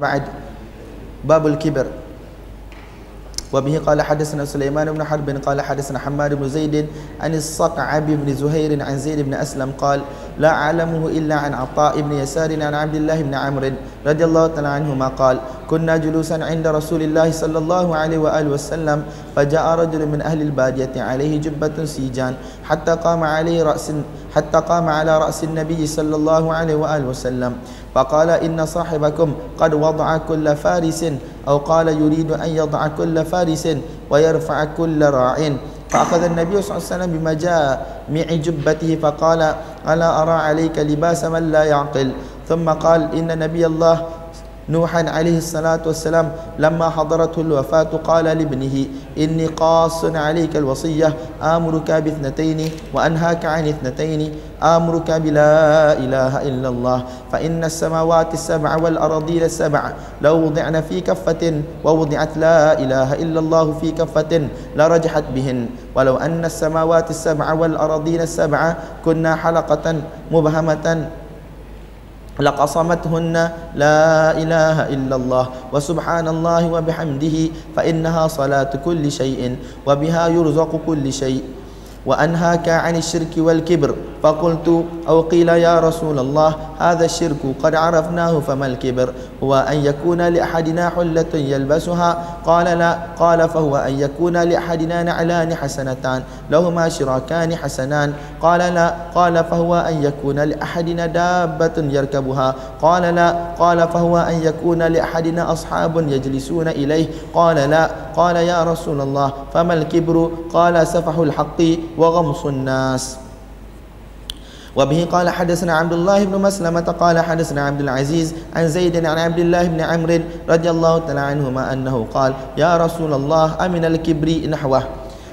بعد. باب الكبر. وبه قال حدثنا سليمان بن حرب قال حدثنا حماد بن زيد عن الصقعب بن زهير عن زيد بن أسلم قال لا أعلمه إلا عن عطاء بن يسار عن عبد الله بن عمرو رضي الله تعالى عنهما قال كنا جلوسا عند رسول الله صلى الله عليه وآله وسلم فجاء رجل من أهل البادية عليه جبة سيجان حتى قام عليه رأس حتى قام على رأس النبي صلى الله عليه وآله وسلم فقال إن صاحبكم قد وضع كل فارس أو قال يريد أن يضع كل فارس ويرفع كل راع. فأخذ النبي صلى الله عليه وسلم بمجامع جبته فقال ألا أرى عليك لباس من لا يعقل ثم قال إن نبي الله نوحا عليه الصلاة والسلام لما حضرته الوفاة قال لابنه إني قاص عليك الوصية آمرك باثنتين وأنهاك عن اثنتين آمرك بلا إله إلا الله فإن السماوات السبع والأراضين السبع لو وضعن في كفة ووضعت لا إله إلا الله في كفة لرجحت بهن ولو أن السماوات السبع والأراضين السبع كنا حلقة مبهمة لقصمتهن لا إله إلا الله وسبحان الله وبحمده فإنها صلاة كل شيء وبها يرزق كل شيء وأنهاك عن الشرك والكبر فقلت أو قيل يا رسول الله هذا الشرك قد عرفناه فما الكبر؟ هو أن يكون لأحدنا حلة يلبسها؟ قال لا. قال فهو أن يكون لأحدنا نعلان حسنتان لهما شراكان حسنان. قال لا. قال فهو أن يكون لأحدنا دابة يركبها؟ قال لا. قال فهو أن يكون لأحدنا أصحاب يجلسون إليه؟ قال لا. قال يا رسول الله فما الكبر؟ قال سفح الحق وغمص الناس. وبه قال حدثنا عبد الله بن مسلمة قال حدثنا عبد العزيز عن زيد عن عبد الله بن عمرو رضي الله تعالى عنهما أنه قال يا رسول الله أمن الكبر نحوه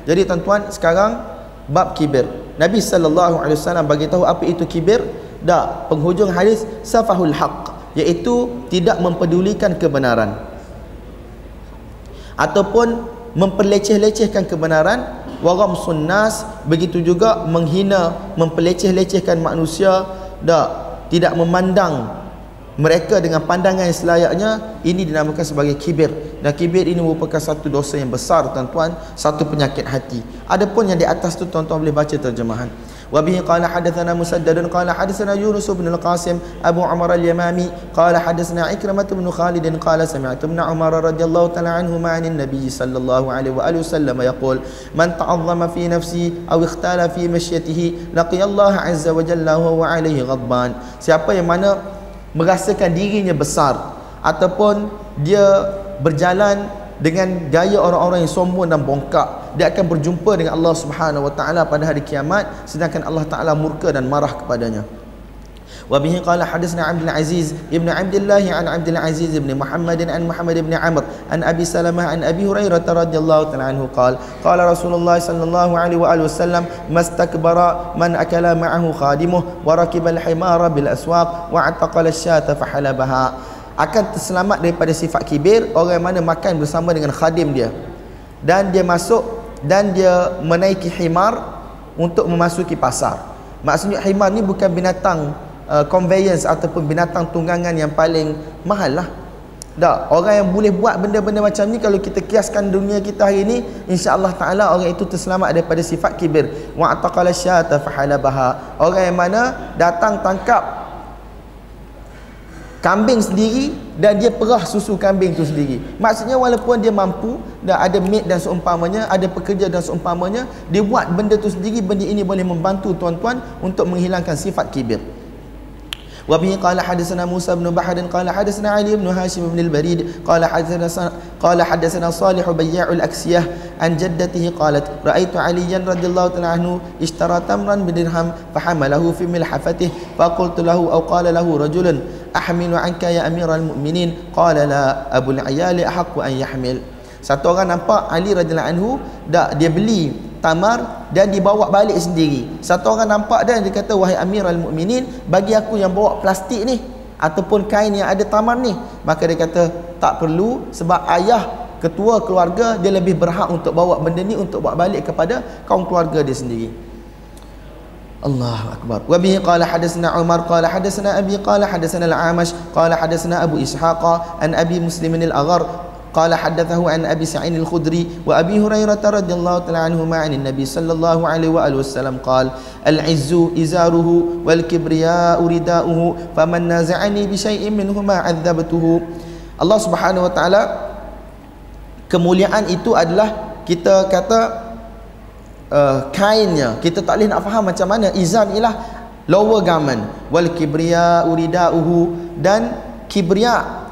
jadi tuan-tuan sekarang bab kibir Nabi sallallahu alaihi wasallam bagi tahu apa itu kibir dah penghujung hadis safahul haq iaitu tidak mempedulikan kebenaran ataupun memperleceh-lecehkan kebenaran waram sunnas begitu juga menghina mempeleceh-lecehkan manusia dak tidak memandang mereka dengan pandangan yang selayaknya ini dinamakan sebagai kibir. Dan kibir ini merupakan satu dosa yang besar tuan-tuan satu penyakit hati. Adapun yang di atas tu tuan-tuan boleh baca terjemahan وبه قال حدثنا مسدد قال حدثنا يونس بن القاسم أبو عمر اليمامي قال حدثنا عكرمة بن خالد قال سمعت ابن عمر رضي الله تعالى عنهما عن النبي صلى الله عليه وآله وسلم يقول من تعظم في نفسه أو اختال في مشيته لقي الله عز وجل وهو عليه غضبان siapa yang mana merasakan dirinya besar ataupun dia berjalan dengan gaya orang-orang yang sombong dan bongkak dia akan berjumpa dengan Allah Subhanahu wa taala pada hari kiamat sedangkan Allah taala murka dan marah kepadanya وبه قال حدثنا عبد العزيز ابن عبد الله عن عبد العزيز بن محمد عن محمد بن عمرو عن ابي سلمة عن ابي هريره رضي الله تعالى عنه قال قال رسول الله صلى الله عليه واله وسلم ما استكبر من اكل معه خادمه وركب الحمار بالاسواق واعتقل الشاة فحلبها akan terselamat daripada sifat kibir orang yang mana makan bersama dengan khadim dia. Dan dia masuk dan dia menaiki himar untuk memasuki pasar. Maksudnya himar ni bukan binatang uh, conveyance ataupun binatang tunggangan yang paling mahal lah. Tak, orang yang boleh buat benda-benda macam ni kalau kita kiaskan dunia kita hari ni insya-Allah taala orang itu terselamat daripada sifat kibir. Wa ataqala syata fahalabaha orang yang mana datang tangkap kambing sendiri dan dia perah susu kambing tu sendiri maksudnya walaupun dia mampu dan ada maid dan seumpamanya ada pekerja dan seumpamanya dia buat benda tu sendiri benda ini boleh membantu tuan-tuan untuk menghilangkan sifat kibir وبه قال حدثنا موسى بن بحر قال حدثنا علي بن هاشم بن البريد قال حدثنا قال حدثنا صالح بياع الأكسية عن جدته قالت رأيت عليا رضي الله تعالى عنه اشترى تمرا بدرهم فحمله في ملحفته فقلت له أو قال له رجل ahmilu anka ya amiral mu'minin qala la abul ayali ahqqu an yahmil satu orang nampak Ali radhiyallahu anhu dak dia beli tamar dan dibawa balik sendiri. Satu orang nampak dan dia kata wahai amiral mu'minin bagi aku yang bawa plastik ni ataupun kain yang ada tamar ni. Maka dia kata tak perlu sebab ayah ketua keluarga dia lebih berhak untuk bawa benda ni untuk bawa balik kepada kaum keluarga dia sendiri. الله أكبر وبه قال حدثنا عمر قال حدثنا أبي قال حدثنا العامش قال حدثنا أبو إسحاق عن أبي مسلم الأغر قال حدثه عن أبي سعيد الخدري وأبي هريرة رضي الله تعالى عنهما عن النبي صلى الله عليه وآله وسلم قال العز إزاره والكبرياء رداؤه فمن نازعني بشيء منهما عذبته Allah Subhanahu Wa Taala kemuliaan itu adalah kita kata uh, kainnya. Kita tak boleh nak faham macam mana. Izan ialah lower garment. Wal kibriya uridauhu. Dan kibriya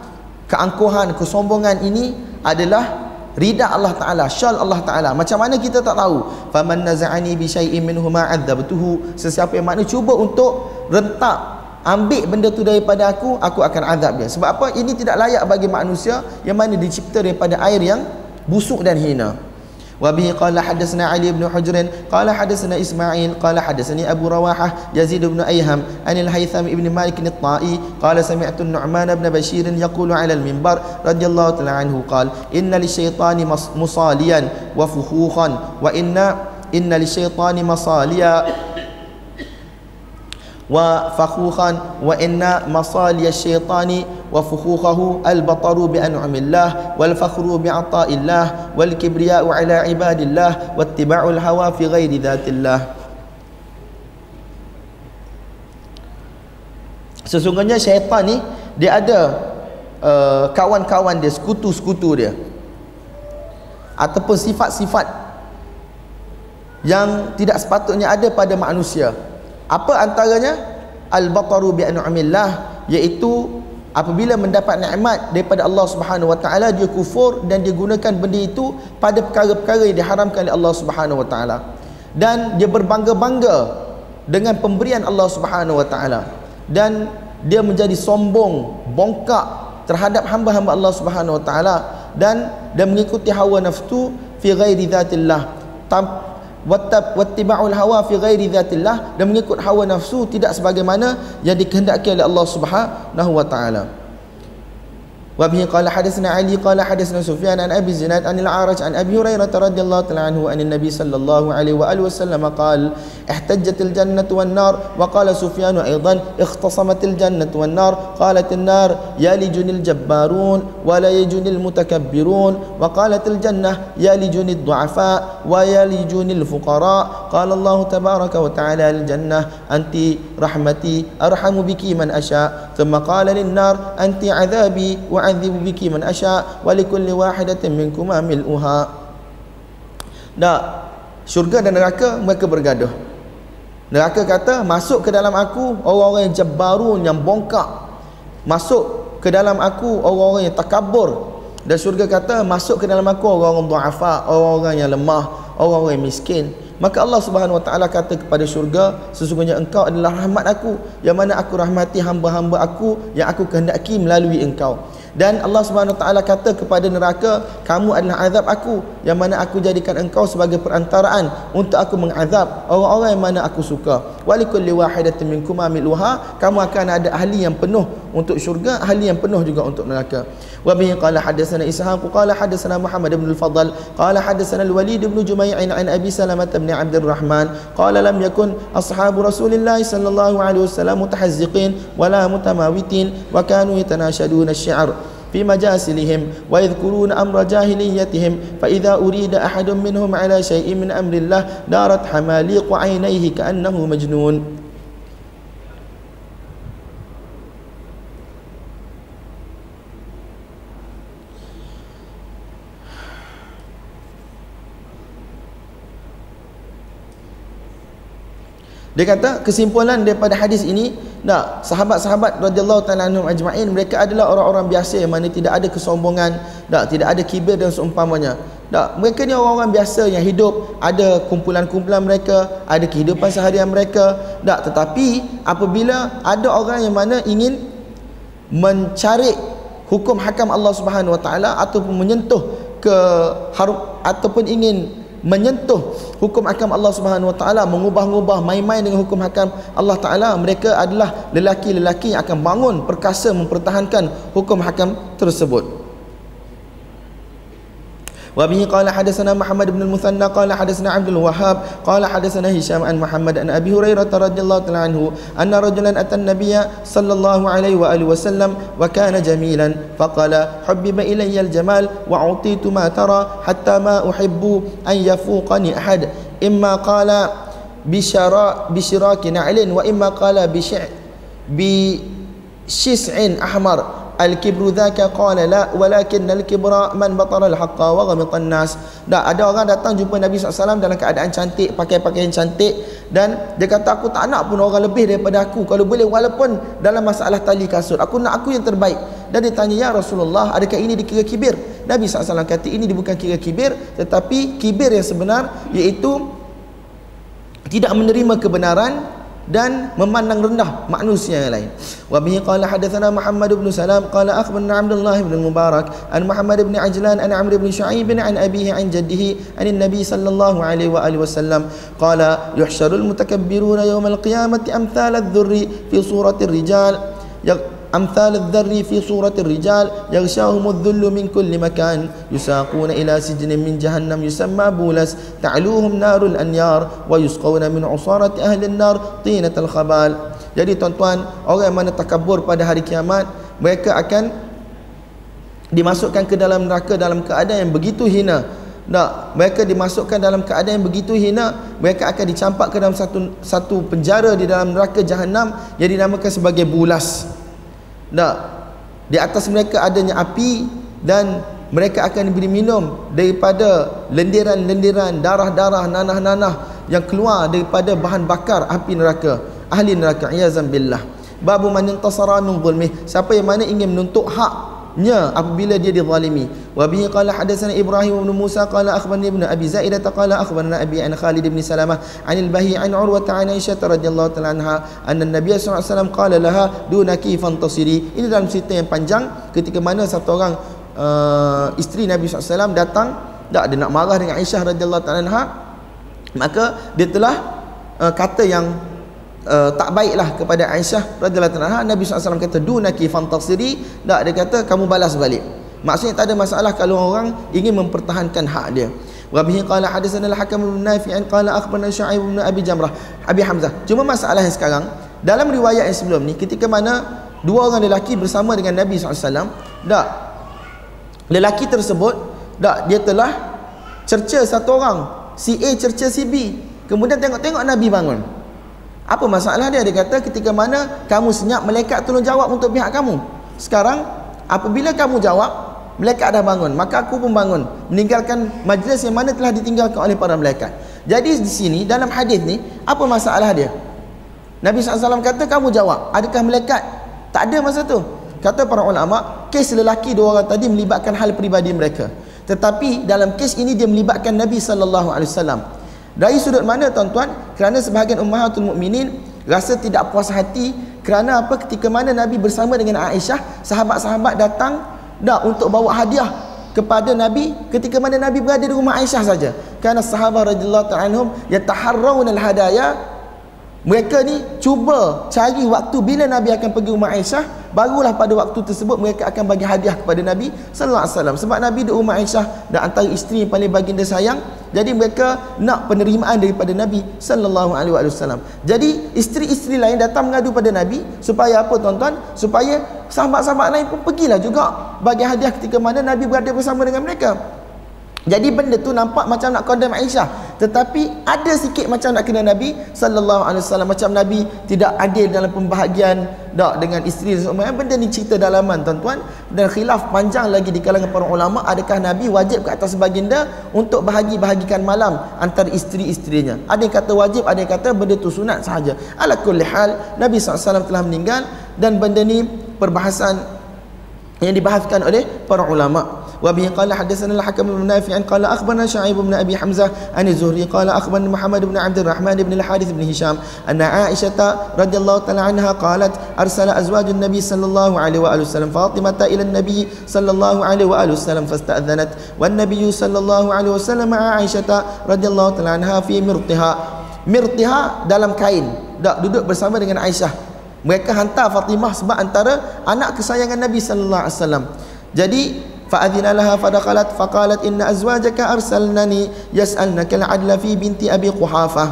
keangkuhan kesombongan ini adalah rida Allah Taala syal Allah Taala. Macam mana kita tak tahu? Faman naza'ani bi syai'in minhu ma adzabtuhu. Sesiapa yang makna cuba untuk rentak ambil benda tu daripada aku aku akan azab dia. Sebab apa? Ini tidak layak bagi manusia yang mana dicipta daripada air yang busuk dan hina وبه قال حدثنا علي بن حجر قال حدثنا إسماعيل قال حدثني أبو رواحة يزيد بن أيهم عن الهيثم بن مالك الطائي قال سمعت النعمان بن بشير يقول على المنبر رضي الله تعالى عنه قال إن للشيطان مصاليا وفخوخا وإن إن للشيطان مصاليا wa fakhuhan wa inna masali syaitani wa fukhuhahu al bataru bi an'amillah wal fakhru bi ata'illah wal kibriya'u ala ibadillah wattiba'u hawa fi ghairi dhatillah. Sesungguhnya syaitan ni dia ada uh, kawan-kawan dia sekutu-sekutu dia. Ataupun sifat-sifat yang tidak sepatutnya ada pada manusia apa antaranya? Al-bataru bi an'amillah iaitu apabila mendapat nikmat daripada Allah Subhanahu wa taala dia kufur dan dia gunakan benda itu pada perkara-perkara yang diharamkan oleh Allah Subhanahu wa taala. Dan dia berbangga-bangga dengan pemberian Allah Subhanahu wa taala. Dan dia menjadi sombong bongkak terhadap hamba-hamba Allah Subhanahu wa taala dan dan mengikuti hawa nafsu fi ghairi dzatillah wattiba'ul hawa fi ghairi dzatillah dan mengikut hawa nafsu tidak sebagaimana yang dikehendaki oleh Allah Subhanahu wa taala. وبه قال حدثنا علي قال حدثنا سفيان عن أبي الزناد عن العارج عن أبي هريرة رضي الله تعالى عنه عن النبي صلى الله عليه وآله وسلم قال احتجت الجنة والنار. وقال سفيان أيضا اختصمت الجنة والنار. قالت النار يلجني الجبارون ولا يجني المتكبرون. وقالت الجنة يلجني الضعفاء ويلجني الفقراء. قال الله تبارك وتعالى للجنة أنت رحمتي أرحم بك من أشاء. ثم قال للنار أنت عذابي yu'adzibu biki man asya wa likulli wahidatin minkum mil'uha Dak syurga dan neraka mereka bergaduh. Neraka kata masuk ke dalam aku orang-orang yang jabarun yang bongkak. Masuk ke dalam aku orang-orang yang takabur dan syurga kata masuk ke dalam aku orang-orang duafa orang-orang yang lemah orang-orang yang miskin. Maka Allah Subhanahu wa taala kata kepada syurga sesungguhnya engkau adalah rahmat aku. Yang mana aku rahmati hamba-hamba aku yang aku kehendaki melalui engkau dan Allah Subhanahu taala kata kepada neraka kamu adalah azab aku yang mana aku jadikan engkau sebagai perantaraan untuk aku mengazab orang-orang yang mana aku suka. Walikulli wahidatin minkum amiluha kamu akan ada ahli yang penuh untuk syurga ahli yang penuh juga untuk neraka. Wa bihi qala hadatsana ishaq qala hadatsana muhammad ibn al-fadl qala hadatsana al-walid ibn jumai'in an abi salamah ibn abdurrahman qala lam yakun ashabu rasulillah sallallahu alaihi wasallam mutahazziqin wala mutamawitin wa kanu yatanashaduna asy-syi'r fi majasilihim wa yadhkuruna amra jahiliyatihim fa idza urida ahadun minhum ala shay'in min amrillah darat hamaliq aynayhi ka'annahu majnun. Dia kata kesimpulan daripada hadis ini nak sahabat-sahabat radhiyallahu taala anhum ajma'in mereka adalah orang-orang biasa yang mana tidak ada kesombongan, tak tidak ada kibir dan seumpamanya. Tak, mereka ni orang-orang biasa yang hidup ada kumpulan-kumpulan mereka, ada kehidupan seharian mereka. Tak, tetapi apabila ada orang yang mana ingin mencari hukum hakam Allah Subhanahu Wa Taala ataupun menyentuh ke harum ataupun ingin menyentuh hukum hakam Allah Subhanahu Wa Taala mengubah-ubah main-main dengan hukum hakam Allah Taala mereka adalah lelaki-lelaki yang akan bangun perkasa mempertahankan hukum hakam tersebut وبه قال حدثنا محمد بن المثنى قال حدثنا عبد الوهاب قال حدثنا هشام عن محمد عن أبي هريرة رضي الله تعالى عنه أن رجلا أتى النبي صلى الله عليه وآله وسلم وكان جميلا فقال حبب إلي الجمال وأعطيت ما ترى حتى ما أحب أن يفوقني أحد إما قال بشراء بشراك نعل وإما قال بشع بشسع أحمر Al-kibru dhaka qala la walakin al-kibra man batala al-haqqa wa ghamita an-nas. Dah ada orang datang jumpa Nabi SAW dalam keadaan cantik, pakai pakaian cantik dan dia kata aku tak nak pun orang lebih daripada aku kalau boleh walaupun dalam masalah tali kasut. Aku nak aku yang terbaik. Dan dia tanya ya Rasulullah, adakah ini dikira kibir? Nabi SAW kata ini bukan kira kibir tetapi kibir yang sebenar iaitu tidak menerima kebenaran dan memandang rendah manusia yang lain. Wa bihi qala hadatsana Muhammad bin Salam qala akhbarana Abdullah bin Mubarak an Muhammad bin Ajlan an Amr bin Shu'aib an abihi an jaddihi an Nabi sallallahu alaihi wa alihi wasallam qala yuhsyarul mutakabbiruna yawm al-qiyamati amthal adh-dhurri fi surati ar-rijal amthal adh-dharri fi surati ar-rijal yaghshahum adh-dhullu min kulli makan yusaquna ila sijnin min jahannam yusamma bulas ta'luhum narul anyar wa yusqawna min usarati ahli an-nar al-khabal jadi tuan-tuan orang yang mana takabur pada hari kiamat mereka akan dimasukkan ke dalam neraka dalam keadaan yang begitu hina. Tak, mereka dimasukkan dalam keadaan yang begitu hina Mereka akan dicampak ke dalam satu satu penjara di dalam neraka jahanam Yang dinamakan sebagai bulas tak di atas mereka adanya api dan mereka akan diberi minum daripada lendiran-lendiran darah-darah nanah-nanah yang keluar daripada bahan bakar api neraka. Ahli neraka iyazam billah. Babu man intasara min zulmi siapa yang mana ingin menuntut hak nya apabila dia dizalimi. Wa bihi qala hadatsana ibrahim bin musa qala akhbarani ibn abi zaidah qala akhbarana abi an khalid bin salamah an al bahi an urwa an aisyah radhiyallahu ta'ala anha anna nabiy sallallahu alaihi wasallam qala laha dunaki fantasiri ini dalam cerita yang panjang ketika mana satu orang uh, isteri nabi sallallahu alaihi datang tak dia nak marah dengan aisyah radhiyallahu ta'ala anha maka dia telah uh, kata yang uh, tak baiklah kepada Aisyah radhiyallahu anha. Nabi SAW kata dunaki fantasiri. Tak dia kata kamu balas balik. Maksudnya tak ada masalah kalau orang ingin mempertahankan hak dia. Wa bihi qala hadatsana al-hakam bin nafi'an qala akhbarana syu'aib bin abi jamrah abi hamzah. Cuma masalah yang sekarang dalam riwayat yang sebelum ni ketika mana dua orang lelaki bersama dengan Nabi SAW tak lelaki tersebut tak dia telah cerca satu orang si A cerca si B. Kemudian tengok-tengok Nabi bangun apa masalah dia? Dia kata ketika mana kamu senyap, malaikat tolong jawab untuk pihak kamu. Sekarang, apabila kamu jawab, malaikat dah bangun. Maka aku pun bangun. Meninggalkan majlis yang mana telah ditinggalkan oleh para malaikat. Jadi di sini, dalam hadis ni, apa masalah dia? Nabi SAW kata, kamu jawab. Adakah malaikat? Tak ada masa tu. Kata para ulama, kes lelaki dua orang tadi melibatkan hal peribadi mereka. Tetapi dalam kes ini dia melibatkan Nabi sallallahu alaihi wasallam. Dari sudut mana tuan-tuan? Kerana sebahagian ummahatul mukminin rasa tidak puas hati kerana apa ketika mana Nabi bersama dengan Aisyah, sahabat-sahabat datang dah untuk bawa hadiah kepada Nabi ketika mana Nabi berada di rumah Aisyah saja. Kerana sahabat radhiyallahu anhum yataharrawna al-hadaya mereka ni cuba cari waktu bila Nabi akan pergi rumah Aisyah barulah pada waktu tersebut mereka akan bagi hadiah kepada Nabi sallallahu alaihi wasallam. Sebab Nabi di rumah Aisyah dan antara isteri yang paling baginda sayang jadi mereka nak penerimaan daripada Nabi sallallahu alaihi wasallam. Jadi isteri-isteri lain datang mengadu pada Nabi supaya apa tuan-tuan? Supaya sahabat-sahabat lain pun pergilah juga bagi hadiah ketika mana Nabi berada bersama dengan mereka. Jadi benda tu nampak macam nak condemn Aisyah tetapi ada sikit macam nak kena Nabi sallallahu alaihi wasallam. Macam Nabi tidak adil dalam pembahagian dak dengan isteri semua. Benda ni cerita dalaman tuan-tuan. Dan khilaf panjang lagi di kalangan para ulama. Adakah Nabi wajib ke atas baginda untuk bahagi-bahagikan malam antara isteri-isterinya? Ada yang kata wajib ada yang kata benda tu sunat sahaja. Ala kulli hal Nabi SAW telah meninggal. Dan benda ni perbahasan yang dibahaskan oleh para ulama وبه قال حدثنا الحكم بن نافع قال أخبرنا شعيب بن أبي حمزة عن الزهري قال أخبرنا محمد بن عبد الرحمن بن الحارث بن هشام أن عائشة رضي الله تعالى عنها قالت أرسل أزواج النبي صلى الله عليه وآله وسلم فاطمة إلى النبي صلى الله عليه وآله وسلم فاستأذنت والنبي صلى الله عليه وسلم مع عائشة رضي الله تعالى عنها في مرطها مرطها dalam kain duduk bersama dengan Aisyah mereka hantar Fatimah sebab antara anak kesayangan Nabi sallallahu alaihi wasallam jadi فأذن لها فدخلت فقالت إن أزواجك أرسلنني يسألنك العدل في بنت أبي قحافة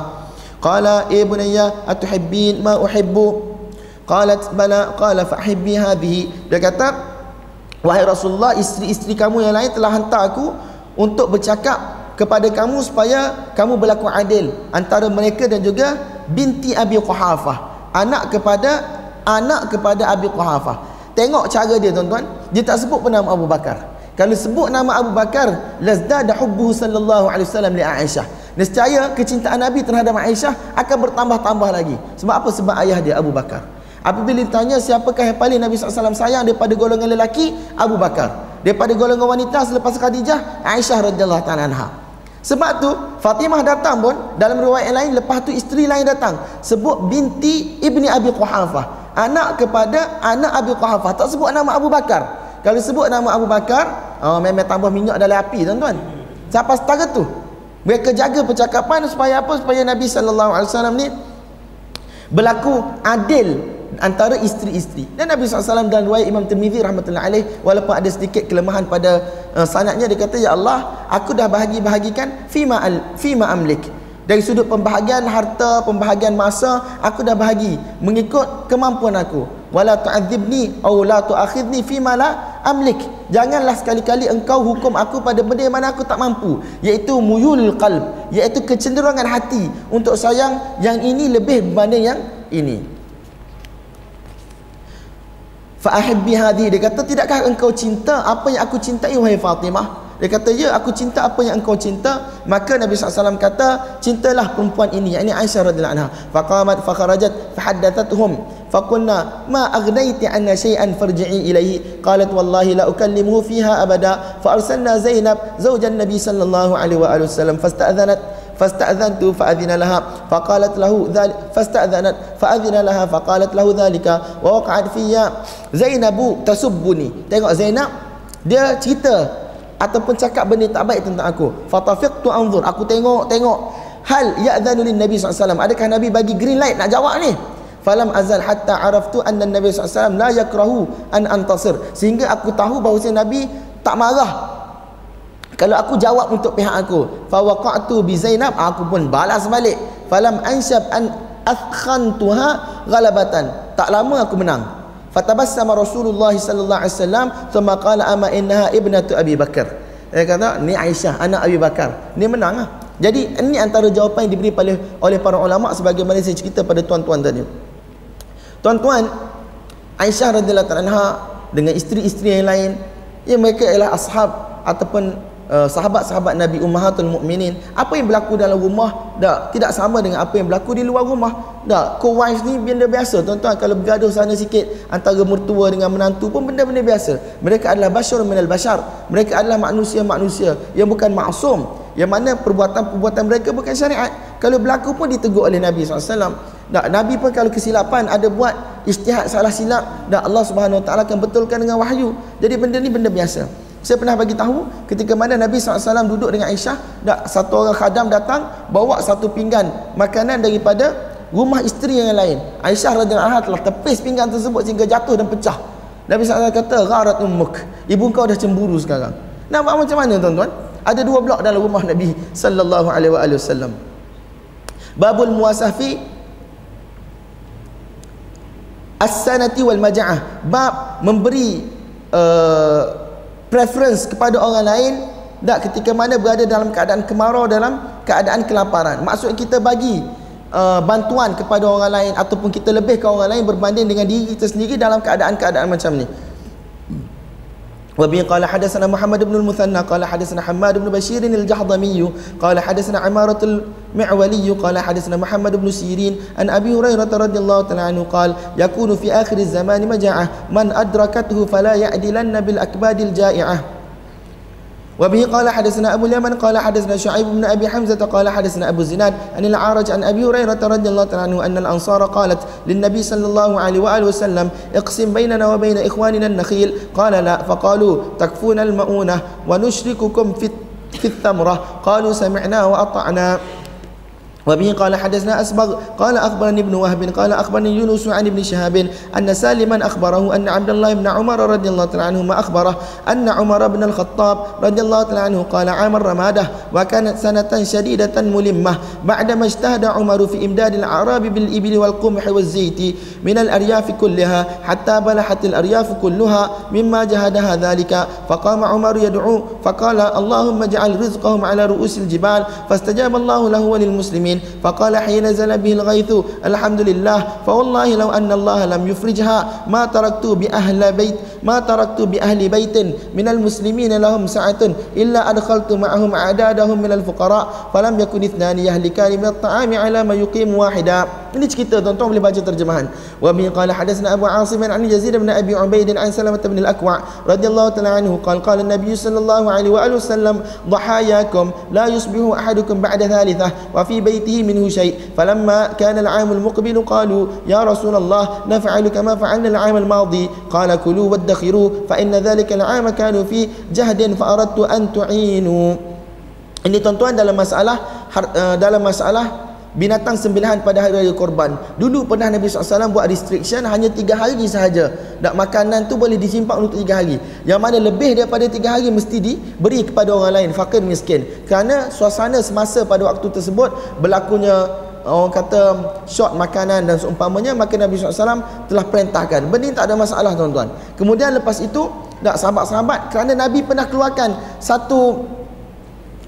قال إيه بني أتحبين ما أحب قالت بلى قال فأحبي هذه dia kata wahai Rasulullah isteri-isteri kamu yang lain telah hantar aku untuk bercakap kepada kamu supaya kamu berlaku adil antara mereka dan juga binti Abi Quhafah anak kepada anak kepada Abi Quhafah tengok cara dia tuan-tuan. Dia tak sebut pun nama Abu Bakar. Kalau sebut nama Abu Bakar lazdada hubbuhu sallallahu alaihi wasallam li Aisyah. Nescaya kecintaan Nabi terhadap Aisyah akan bertambah-tambah lagi. Sebab apa? Sebab ayah dia Abu Bakar. Apabila ditanya siapakah yang paling Nabi SAW sayang daripada golongan lelaki? Abu Bakar. Daripada golongan wanita selepas Khadijah Aisyah radhiyallahu taala anha. Sebab tu Fatimah datang pun dalam riwayat lain lepas tu isteri lain datang. Sebut binti ibni Abi Quhafah anak kepada anak Abi Quhafah tak sebut nama Abu Bakar. Kalau sebut nama Abu Bakar oh, memang tambah minyak dalam api tuan-tuan. Siapa setara tu? Mereka jaga percakapan supaya apa? Supaya Nabi wasallam ni berlaku adil antara isteri-isteri. Dan Nabi SAW dan riwayat Imam Tirmizi rahmatullahi alaih walaupun ada sedikit kelemahan pada uh, sanadnya dia kata ya Allah aku dah bahagi-bahagikan fima al fima amlik dari sudut pembahagian harta pembahagian masa aku dah bahagi mengikut kemampuan aku. Wala tu'adzibni aw la tu'akhidni fima la amlik. Janganlah sekali-kali engkau hukum aku pada benda mana aku tak mampu iaitu muyul qalb iaitu kecenderungan hati untuk sayang yang ini lebih berbanding yang ini. Fa'ahibbi hadhi Dia kata tidakkah engkau cinta Apa yang aku cintai wahai Fatimah Dia kata ya aku cinta apa yang engkau cinta. Maka Nabi SAW kata Cintalah perempuan ini. Ini Aisyah radhiyallahu anha. Faqamat fakharajat Fahaddathathum. Faqulna Ma agnaiti anna syai'an farji'i ilaihi? Qalat wallahi la ukallimuhu fiha abada. Fa'arsalna Zainab Zawjan Nabi sallallahu alaihi wa sallam Fasta'adhanat fasta'dhantu fa'adhina laha. Faqalat lahu dhalik fasta'dhanat fa'adhina laha. Faqalat lahu dhalika wa waqa'at fiyya Zainabu tasubbuni. Tengok Zainab dia cerita ataupun cakap benda tak baik tentang aku. Fatafiqtu anzur. Aku tengok tengok. Hal ya'dhanu lin nabi SAW adakah nabi bagi green light nak jawab ni? Falam azal hatta araftu anna nabi SAW la yakrahu an antasir. Sehingga aku tahu bahawa nabi tak marah. Kalau aku jawab untuk pihak aku fa waqa'tu bi zainab aku pun balas balik. Falam anshab an athkhantuha ghalabatan. Tak lama aku menang. Fatabassama rasulullah sallallahu alaihi wasallam thumma qala ama innaha ibnatu abi bakar dia kata ni aisyah anak abi bakar. Ni menang lah. Jadi ini antara jawapan yang diberi oleh oleh para ulama sebagaimana saya cerita pada tuan-tuan tadi. Tuan-tuan aisyah radhiyallahu anha dengan isteri-isteri yang lain yang mereka ialah ashab ataupun uh, sahabat-sahabat Nabi Ummahatul Mukminin apa yang berlaku dalam rumah? Dah tidak sama dengan apa yang berlaku di luar rumah. Dah co-wife ni benda biasa. Tuan-tuan kalau bergaduh sana sikit antara mertua dengan menantu pun benda-benda biasa. Mereka adalah bashar minal bashar. Mereka adalah manusia-manusia yang bukan maksum yang mana perbuatan-perbuatan mereka bukan syariat. Kalau berlaku pun ditegur oleh Nabi SAW tak, Nabi pun kalau kesilapan ada buat istihad salah silap dan Allah Subhanahu Wa Taala akan betulkan dengan wahyu. Jadi benda ni benda biasa saya pernah bagi tahu ketika mana Nabi SAW duduk dengan Aisyah, dak satu orang khadam datang bawa satu pinggan makanan daripada rumah isteri yang lain. Aisyah radhiyallahu anha telah tepis pinggan tersebut sehingga jatuh dan pecah. Nabi SAW kata, "Gharat ummuk." Ibu kau dah cemburu sekarang. Nampak macam mana tuan-tuan? Ada dua blok dalam rumah Nabi sallallahu alaihi wasallam. Babul muwasafi as-sanati wal maja'ah. Bab memberi uh, preference kepada orang lain tak ketika mana berada dalam keadaan kemarau dalam keadaan kelaparan. Maksud kita bagi uh, bantuan kepada orang lain ataupun kita lebih ke orang lain berbanding dengan diri kita sendiri dalam keadaan-keadaan macam ni وبه قال حدثنا محمد بن المثنى قال حدثنا حماد بن بشير الجحظمي قال حدثنا عمارة المعولي قال حدثنا محمد بن سيرين عن أبي هريرة رضي الله تعالى عنه قال يكون في آخر الزمان مجاعة من أدركته فلا يعدلن بالأكباد الجائعة وبه قال حدثنا أبو اليمن قال حدثنا شعيب بن أبي حمزة قال حدثنا أبو الزناد عن العارج عن أبي هريرة رضي الله تعالى عنه أن الأنصار قالت للنبي صلى الله عليه وآله وسلم اقسم بيننا وبين إخواننا النخيل. قال لا فقالوا تكفون المؤونة ونشرككم في في الثمرة قالوا سمعنا وأطعنا. وبه قال حدثنا أسبغ قال أخبرني ابن وهب قال أخبرني يونس عن ابن شهاب أن سالما أخبره أن عبد الله بن عمر رضي الله تعالى عنهما أخبره أن عمر بن الخطاب رضي الله تعالى عنه قال عام الرمادة وكانت سنة شديدة ملمة بعدما اجتهد عمر في إمداد الأعراب بالإبل والقمح والزيت من الأرياف كلها حتى بلحت الأرياف كلها مما جهدها ذلك. فقام عمر يدعو فقال اللهم اجعل رزقهم على رؤوس الجبال فاستجاب الله له وللمسلمين. المؤمنين فقال حين نزل به الغيث الحمد لله فوالله لو أن الله لم يفرجها ما تركت بأهل بيت ما تركت بأهل بيت من المسلمين لهم سعة إلا أدخلت معهم أعدادهم من الفقراء فلم يكن اثنان يهلكان من الطعام على ما يقيم واحدا Ini cerita tuan-tuan boleh baca terjemahan. Wa bi qala hadatsana Abu Asim an Yazid bin Abi Ubaid an Salamah bin al-Aqwa radhiyallahu ta'ala anhu qala qala an-nabiy sallallahu alaihi wa alihi wasallam dhahayakum la yusbihu ahadukum ba'da thalithah wa fi baytihi minhu shay falamma kana al-'am al-muqbil qalu ya Rasulullah naf'alu kama fa'alna al-'am al-madi qala kulu wadakhiru fa inna dhalika al-'am kanu fi jahdin fa aradtu an tu'inu ini tuan-tuan dalam masalah uh, dalam masalah binatang sembelihan pada hari raya korban. Dulu pernah Nabi SAW buat restriction hanya tiga hari sahaja. Dan makanan tu boleh disimpan untuk tiga hari. Yang mana lebih daripada tiga hari mesti diberi kepada orang lain, fakir miskin. Kerana suasana semasa pada waktu tersebut berlakunya orang kata short makanan dan seumpamanya maka Nabi SAW telah perintahkan. Benda tak ada masalah tuan-tuan. Kemudian lepas itu, tak sahabat-sahabat kerana Nabi pernah keluarkan satu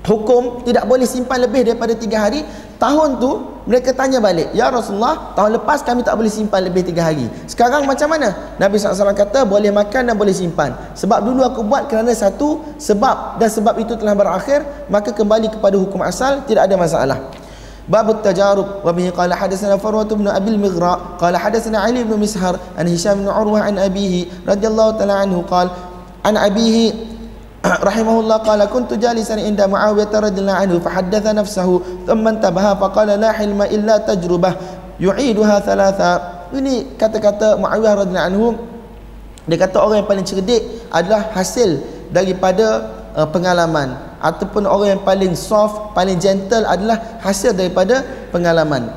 hukum tidak boleh simpan lebih daripada tiga hari tahun tu mereka tanya balik ya Rasulullah tahun lepas kami tak boleh simpan lebih tiga hari sekarang macam mana Nabi SAW kata boleh makan dan boleh simpan sebab dulu aku buat kerana satu sebab dan sebab itu telah berakhir maka kembali kepada hukum asal tidak ada masalah باب التجارب وبه قال حدثنا فروة بن أبي المغراء قال حدثنا علي بن مسهر عن هشام بن عروة عن أبيه رضي الله تعالى عنه قال عن أبيه rahimahullah qala kuntu jalisan inda Muawiyah radhiyallahu anhu الله عنه فحدث نفسه ثم انتبه فقال لا حلم إلا تجربة يعيدها ثلاثة ini kata-kata Muawiyah radhiyallahu anhu dia kata orang yang paling cerdik adalah hasil daripada uh, pengalaman. Ataupun orang yang paling soft paling gentle adalah hasil daripada pengalaman.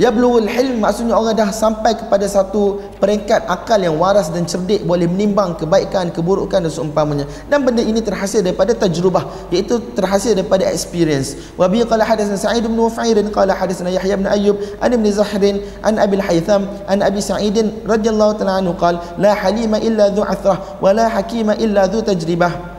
Ya Yablul hilm maksudnya orang dah sampai kepada satu peringkat akal yang waras dan cerdik boleh menimbang kebaikan, keburukan dan seumpamanya. Dan benda ini terhasil daripada tajrubah iaitu terhasil daripada experience. Wa bi qala hadatsana Sa'id bin Waf'ir qala hadatsana Yahya bin Ayyub an ibn Zahrin an Abi al-Haytham an Abi Sa'id radhiyallahu ta'ala anhu qala la halima illa dhu athrah wa la hakima illa dhu tajribah.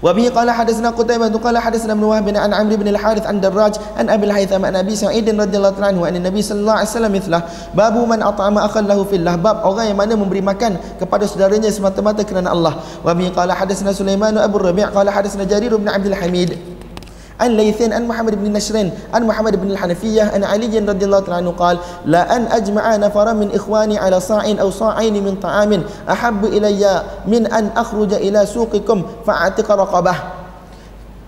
Wa bihi qala hadatsna Qutaybah bin Qala hadatsna Ibn Wahb bin An Amr bin Al Harith an Darraj an Abi Al Haytham an Nabi Sa'id bin Radhiyallahu anhu an Nabi sallallahu alaihi wasallam mithlah babu man at'ama akhallahu fillah bab orang yang mana memberi makan kepada saudaranya semata-mata kerana Allah. Wa bihi qala hadatsna Sulaiman Abu Rabi' qala hadatsna Jarir bin Abdul Hamid an Laythin an Muhammad bin Nashrin an Muhammad bin Al-Hanafiyyah an Ali radhiyallahu ta'ala anhu qala la an ajma'a nafaran min ikhwani ala sa'in aw sa'ain min ta'amin. Ahabbu ilayya min an akhruja ila suqikum fa'atiqa raqabah.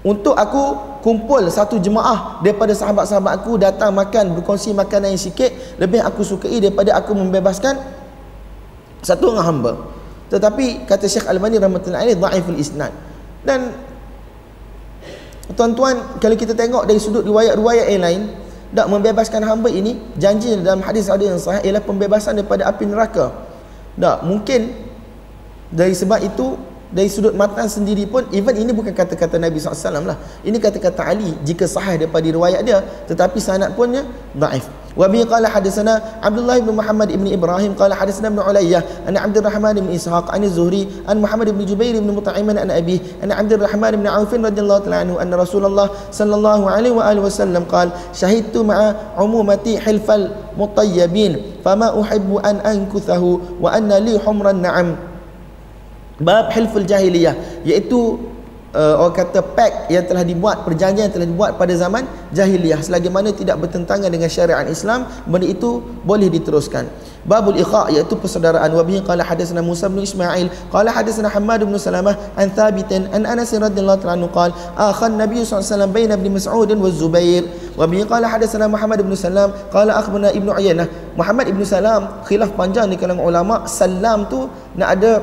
Untuk aku kumpul satu jemaah daripada sahabat-sahabat aku datang makan berkongsi makanan yang sikit lebih aku sukai daripada aku membebaskan satu orang hamba. Tetapi kata Syekh Al-Bani rahmatullahi alaih dhaiful isnad. Dan Tuan-tuan, kalau kita tengok dari sudut riwayat-riwayat yang lain, tak membebaskan hamba ini, janji dalam hadis ada yang sahih ialah pembebasan daripada api neraka. Tak, mungkin dari sebab itu dari sudut matan sendiri pun even ini bukan kata-kata Nabi SAW lah ini kata-kata Ali jika sahih daripada riwayat dia tetapi sanad punnya daif wa bi qala hadatsana Abdullah bin Muhammad ibn Ibrahim qala hadatsana ibn Ulayyah an Abdul Rahman bin Ishaq an Zuhri an Muhammad bin Jubair bin Mut'im an Abi an Abdul Rahman bin Auf radhiyallahu ta'ala anhu anna Rasulullah sallallahu alaihi wa alihi wasallam qala syahidtu ma'a umumati hilfal mutayyibin fama uhibbu an ankuthahu wa anna li humran na'am. Bab hilful jahiliyah iaitu uh, orang kata pact yang telah dibuat perjanjian yang telah dibuat pada zaman jahiliyah. Selagi mana tidak bertentangan dengan syariat Islam benda itu boleh diteruskan. Babul ikha iaitu persaudaraan wa bihi qala hadatsana Musa bin Ismail qala hadatsana Hammad bin Salamah an Thabit an Anas radhiyallahu anhu qala akhan Nabi sallallahu alaihi wasallam baina Ibn Mas'ud wa Zubair. Wa bihi qala hadatsana Muhammad bin Salam qala akhbarana Ibnu Uyainah. Muhammad ibn Salam khilaf panjang di kalangan ulama salam tu nak ada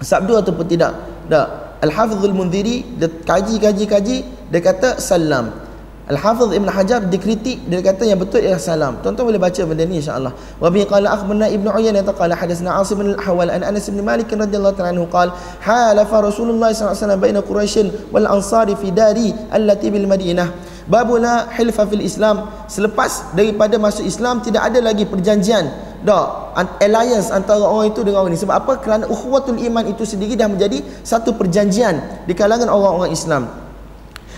sabdu ataupun tidak. Tak Al-Hafizul Mundhiri dia kaji kaji kaji dia kata salam Al-Hafiz Ibn Hajar dikritik dia kata yang betul ialah salam. Tuan-tuan boleh baca benda ni insya-Allah. Wa bi qala akhbarna Ibn Uyainah qala hadatsana Asim bin Al-Ahwal an Anas bin Malik radhiyallahu ta'ala anhu qala halafa Rasulullah sallallahu alaihi wasallam baina Quraisy wal Ansari fi dari allati bil Madinah. Babula hilfa fil Islam. Selepas daripada masuk Islam tidak ada lagi perjanjian. Dah alliance antara orang itu dengan orang ini. Sebab apa? Kerana ukhuwatul iman itu sendiri dah menjadi satu perjanjian di kalangan orang-orang Islam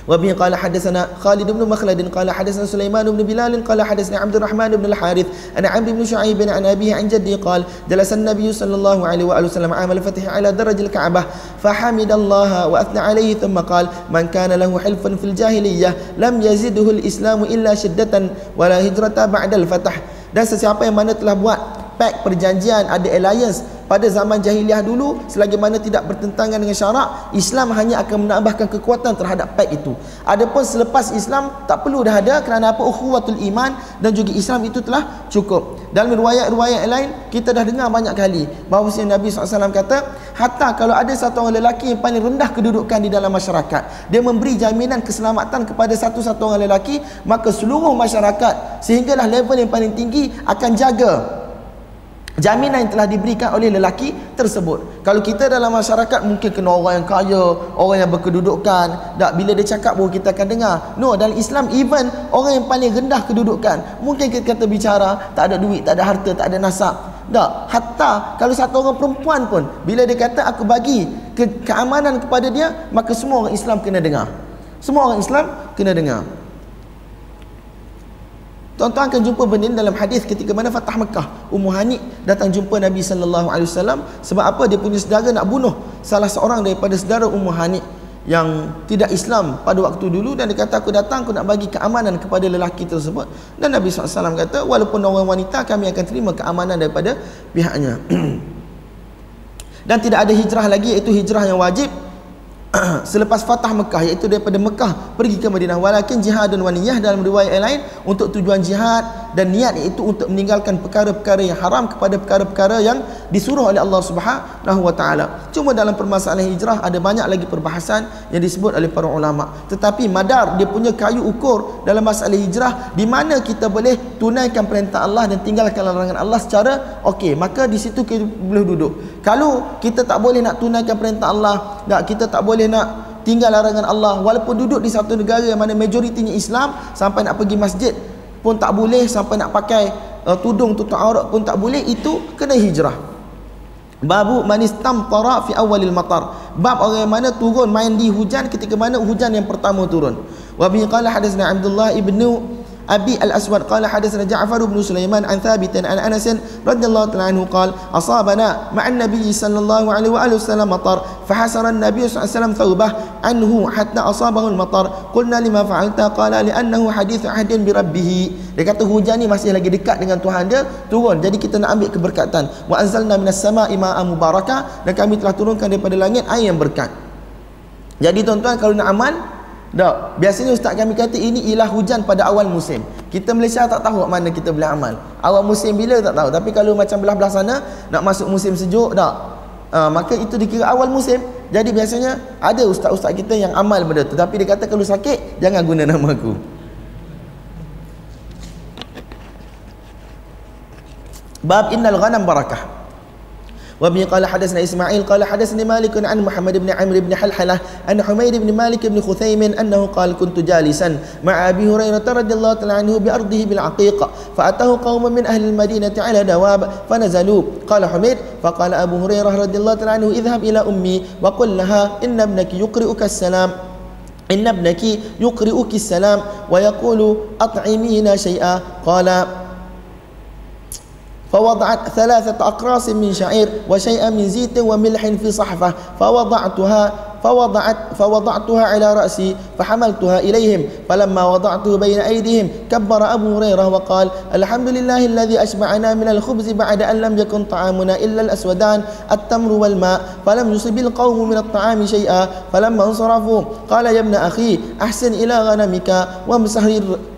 وبه قال حدثنا خالد بن مخلد قال حدثنا سليمان بن بلال قال حدثنا عبد الرحمن بن الحارث عن عمرو بن شعيب عن أبيه عن جدي قال جلس النبي صلى الله عليه وآله وسلم عام الفتح على درج الكعبة فحمد الله وأثنى عليه ثم قال من كان له حلف في الجاهلية لم يزده الإسلام إلا شدة ولا هجرة بعد الفتح dan sesiapa yang mana telah buat pact perjanjian ada alliance pada zaman jahiliah dulu selagi mana tidak bertentangan dengan syarak Islam hanya akan menambahkan kekuatan terhadap pact itu. Adapun selepas Islam tak perlu dah ada kerana apa? Ukhuwatul iman dan juga Islam itu telah cukup. Dalam riwayat-riwayat lain kita dah dengar banyak kali bahawa Nabi SAW kata hatta kalau ada satu orang lelaki yang paling rendah kedudukan di dalam masyarakat dia memberi jaminan keselamatan kepada satu-satu orang lelaki maka seluruh masyarakat sehinggalah level yang paling tinggi akan jaga jaminan yang telah diberikan oleh lelaki tersebut. Kalau kita dalam masyarakat mungkin kena orang yang kaya orang yang berkedudukan tak bila dia cakap baru kita akan dengar. No dalam Islam even orang yang paling rendah kedudukan mungkin kita kata bicara tak ada duit tak ada harta tak ada nasab. Tak hatta kalau satu orang perempuan pun bila dia kata aku bagi ke keamanan kepada dia maka semua orang Islam kena dengar. Semua orang Islam kena dengar Tuan-tuan akan jumpa benda ini dalam hadis ketika mana Fatah Mekah. Ummu Hani datang jumpa Nabi sallallahu alaihi wasallam. Sebab apa? Dia punya saudara nak bunuh salah seorang daripada saudara Ummu Hani yang tidak Islam pada waktu dulu dan dia kata aku datang aku nak bagi keamanan kepada lelaki tersebut. Dan Nabi SAW kata walaupun orang wanita kami akan terima keamanan daripada pihaknya. Dan tidak ada hijrah lagi iaitu hijrah yang wajib selepas fatah Mekah iaitu daripada Mekah pergi ke Madinah walakin jihad dan waniyah dalam riwayat yang lain untuk tujuan jihad dan niat iaitu untuk meninggalkan perkara-perkara yang haram kepada perkara-perkara yang disuruh oleh Allah Subhanahu wa taala. Cuma dalam permasalahan hijrah ada banyak lagi perbahasan yang disebut oleh para ulama. Tetapi madar dia punya kayu ukur dalam masalah hijrah di mana kita boleh tunaikan perintah Allah dan tinggalkan larangan Allah secara okey, maka di situ kita boleh duduk. Kalau kita tak boleh nak tunaikan perintah Allah, tak kita tak boleh boleh nak tinggal larangan Allah. Walaupun duduk di satu negara yang mana majoritinya Islam sampai nak pergi masjid pun tak boleh sampai nak pakai uh, tudung tutup aurat pun tak boleh itu kena hijrah. Babu manistam tara fi awalil matar. Bab orang yang mana turun main di hujan ketika mana hujan yang pertama turun. Wa bi qala hadatsana Abdullah ibnu Abi Al-Aswad qala hadatsana Ja'far ibn Sulaiman an Thabit an Anas radhiyallahu ta'ala anhu qala asabana ma'an Nabi sallallahu alaihi wa alihi sallam matar fa an Nabi sallallahu alaihi wasallam thawbah anhu hatta asabahu al-matar. Qulna lima fa'alta? Qala li annahu hadith ahdin bi rabbih dia kata hujan ni masih lagi dekat dengan Tuhan dia turun. Jadi kita nak ambil keberkatan. Wa anzalna minas sama'i ma'an mubarakah dan kami telah turunkan daripada langit air yang berkat. Jadi tuan-tuan kalau nak aman tak. Biasanya ustaz kami kata ini ialah hujan pada awal musim. Kita Malaysia tak tahu mana kita boleh amal. Awal musim bila tak tahu. Tapi kalau macam belah-belah sana nak masuk musim sejuk tak. Uh, maka itu dikira awal musim. Jadi biasanya ada ustaz-ustaz kita yang amal benda tu. Tapi dia kata kalau sakit jangan guna nama aku. Bab innal ghanam barakah. وابن قال حدثنا إسماعيل قال حدثني مالك عن محمد بن عمرو بن حلحلة أن حميد بن مالك بن خثيم أنه قال كنت جالسا مع أبي هريرة رضي الله تعالى عنه بأرضه بالعقيق فأتاه قوم من أهل المدينة على دواب فنزلوا. قال حميد فقال أبو هريرة رضي الله تعالى عنه اذهب إلى أمي وقل لها إن ابنك يقرئك السلام إن ابنك يقرئك السلام ويقول أطعمينا شيئا. قال فوضعت ثلاثة أقراص من شعير وشيئا من زيت وملح في صحفة فوضعتها فوضعت فوضعتها على رأسي فحملتها إليهم فلما وضعته بين أيديهم كبر أبو هريرة وقال الحمد لله الذي أشبعنا من الخبز بعد أن لم يكن طعامنا إلا الأسودان التمر والماء فلم يصب القوم من الطعام شيئا فلما انصرفوا قال يا ابن أخي أحسن إلى غنمك وامسح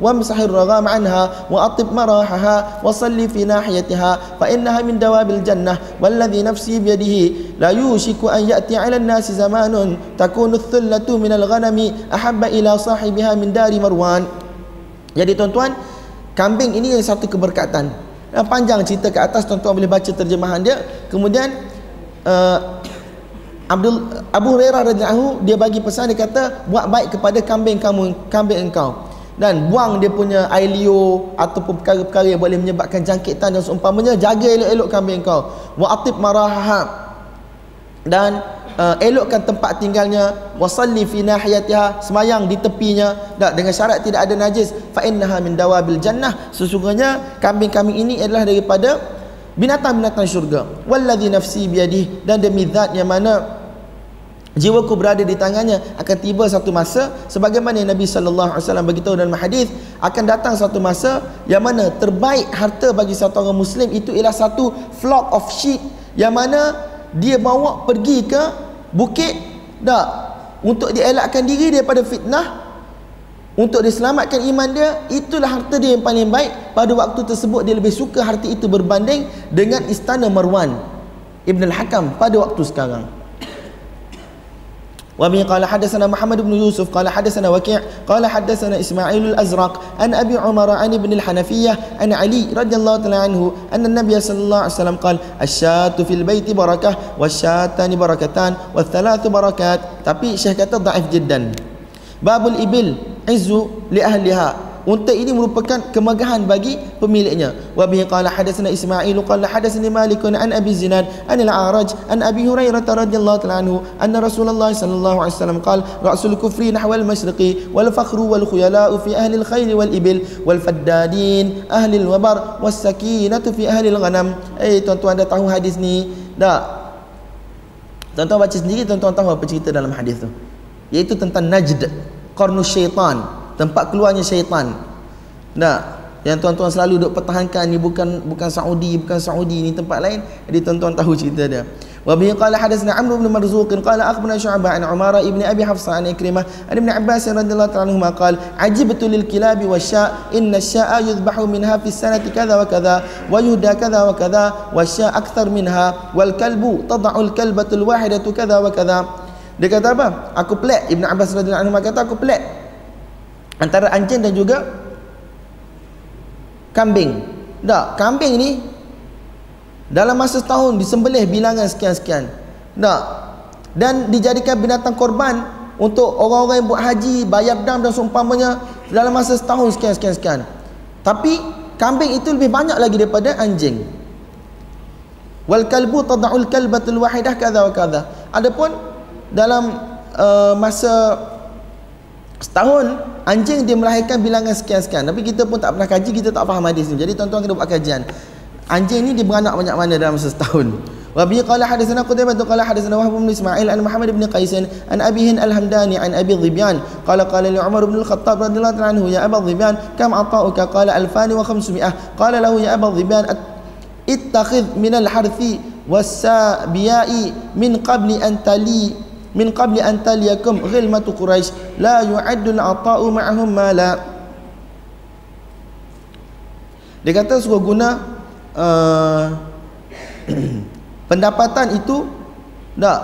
وامسح الرغام عنها وأطب مراحها وصلي في ناحيتها فإنها من دواب الجنة والذي نفسي بيده لا يوشك أن يأتي على الناس زمان marwanin takunu thullatu minal ghanami ahabba ila sahibiha min dari marwan. Jadi tuan-tuan kambing ini yang satu keberkatan. Dan panjang cerita ke atas tuan-tuan boleh baca terjemahan dia. Kemudian uh, Abdul Abu Hurairah radhiyallahu dia bagi pesan dia kata buat baik kepada kambing kamu kambing engkau. Dan buang dia punya air liur ataupun perkara-perkara yang boleh menyebabkan jangkitan dan seumpamanya jaga elok-elok kambing engkau. Wa atib maraha dan uh, elokkan tempat tinggalnya wasalli fi nahiyatiha semayang di tepinya. Tak dengan syarat tidak ada najis. Fa innaha min dawabil jannah. Sesungguhnya kambing-kambing ini adalah daripada binatang-binatang syurga. Wallazi nafsi biadihi dan demi zat yang mana jiwaku berada di tangannya akan tiba satu masa sebagaimana Nabi sallallahu alaihi wasallam beritahu dalam hadis akan datang satu masa yang mana terbaik harta bagi satu orang muslim itu ialah satu flock of sheep yang mana dia bawa pergi ke bukit dak untuk dielakkan diri daripada fitnah untuk diselamatkan iman dia itulah harta dia yang paling baik. Pada waktu tersebut dia lebih suka harta itu berbanding dengan istana Marwan Ibn al-Hakam pada waktu sekarang وبه قال حدثنا محمد بن يوسف قال حدثنا وكيع قال حدثنا إسماعيل الأزرق عن أبي عمر عن ابن الحنفية عن علي رضي الله تعالى عنه أن النبي صلى الله عليه وسلم قال الشاة في البيت بركة والشاتان بركتان والثلاث بركات. Tapi syekh kata ضعيف جدا باب الإبل عز لأهلها unta ini merupakan kemegahan bagi pemiliknya. Wa bihi qala hadatsana isma'il qala hadatsani malik an abi zinad an al-a'raj an abi hurairah radhiyallahu ta'ala anhu anna rasulullah sallallahu alaihi wasallam qala ra'sul kufri nahwa al-mashriqi wal fakhru wal khuyala'u fi ahli al-khayl wal ibil wal faddadin ahli al-wabar was sakinatu fi ahli al-ghanam. Eh tuan-tuan dah tahu hadis ni? Dah tuan-tuan baca sendiri tuan-tuan tahu apa cerita dalam hadis tu? Iaitu tentang najd qarnu syaitan tempat keluarnya syaitan. Tak yang tuan-tuan selalu duk pertahankan ni bukan bukan Saudi bukan Saudi ni tempat lain jadi tuan-tuan tahu cerita dia. Wa bihi qala hadatsana amr ibn marzuq qala akhbarana syu'bah an umara ibn abi hafsa an ikrimah an ibn abbas radhiyallahu ta'ala anhu qala ajibtu lil kilabi wasya inna asya'a yudhbahu minha fi sanati kadha wa kadha wa yuhda kadha wa kadha wasya akthar minha wal kalbu tad'u al kalbatu al wahidatu kadha wa kadha. Dia kata apa? Aku pelik. Ibn abbas radhiyallahu anhu kata aku pelik antara anjing dan juga kambing. Tak kambing ni dalam masa setahun disembelih bilangan sekian-sekian. Tak. Dan dijadikan binatang korban untuk orang-orang yang buat haji bayar dam dan seumpamanya dalam masa setahun sekian-sekian tapi kambing itu lebih banyak lagi daripada anjing. Wal kalbu tad'ul kalbatul wahidah kadza wa kadza adapun dalam uh, masa setahun anjing dia melahirkan bilangan sekian-sekian. Tapi kita pun tak pernah kaji kita tak faham hadis ni. Jadi tuan-tuan kena buat kajian. Anjing ni dia beranak banyak mana dalam setahun. Wa bi qala hadatsana qutaybah qala hadatsana wahb bin ismail an muhammad bin qais an abihin al-hamdani an abi dhibyan. Qala qala li umar bin al-khattab radhiyallahu anhu ya aba dhibyan kam ata'uka? Qala alfani wa khamsumiyah qala lahu ya aba dhibyan ittakhidh min al-harthi was-sabiya'i min qabli an tali min qabli an taliyakum ghilmatu quraish la yu'addu al-ata'u ma'ahum mala dia kata suruh guna uh, pendapatan itu tak.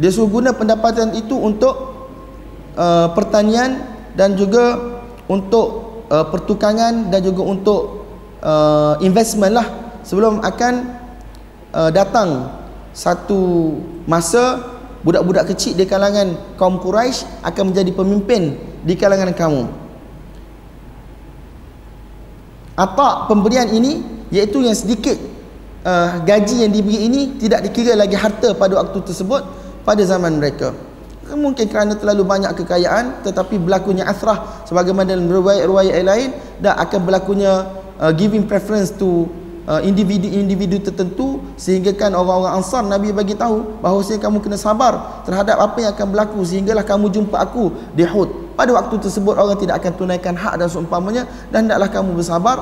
Dia suruh guna pendapatan itu untuk uh, pertanian dan juga untuk uh, pertukangan dan juga untuk uh, investment lah sebelum akan uh, datang satu masa budak-budak kecil di kalangan kaum Quraisy akan menjadi pemimpin di kalangan kamu. Apa pemberian ini iaitu yang sedikit uh, gaji yang diberi ini tidak dikira lagi harta pada waktu tersebut pada zaman mereka. Mungkin kerana terlalu banyak kekayaan tetapi berlakunya asrah sebagaimana dalam riwayat-riwayat lain dan akan berlakunya uh, giving preference to individu-individu tertentu sehingga kan orang-orang ansar Nabi bagi tahu bahawa kamu kena sabar terhadap apa yang akan berlaku sehinggalah kamu jumpa aku di Hud pada waktu tersebut orang tidak akan tunaikan hak dan seumpamanya dan hendaklah kamu bersabar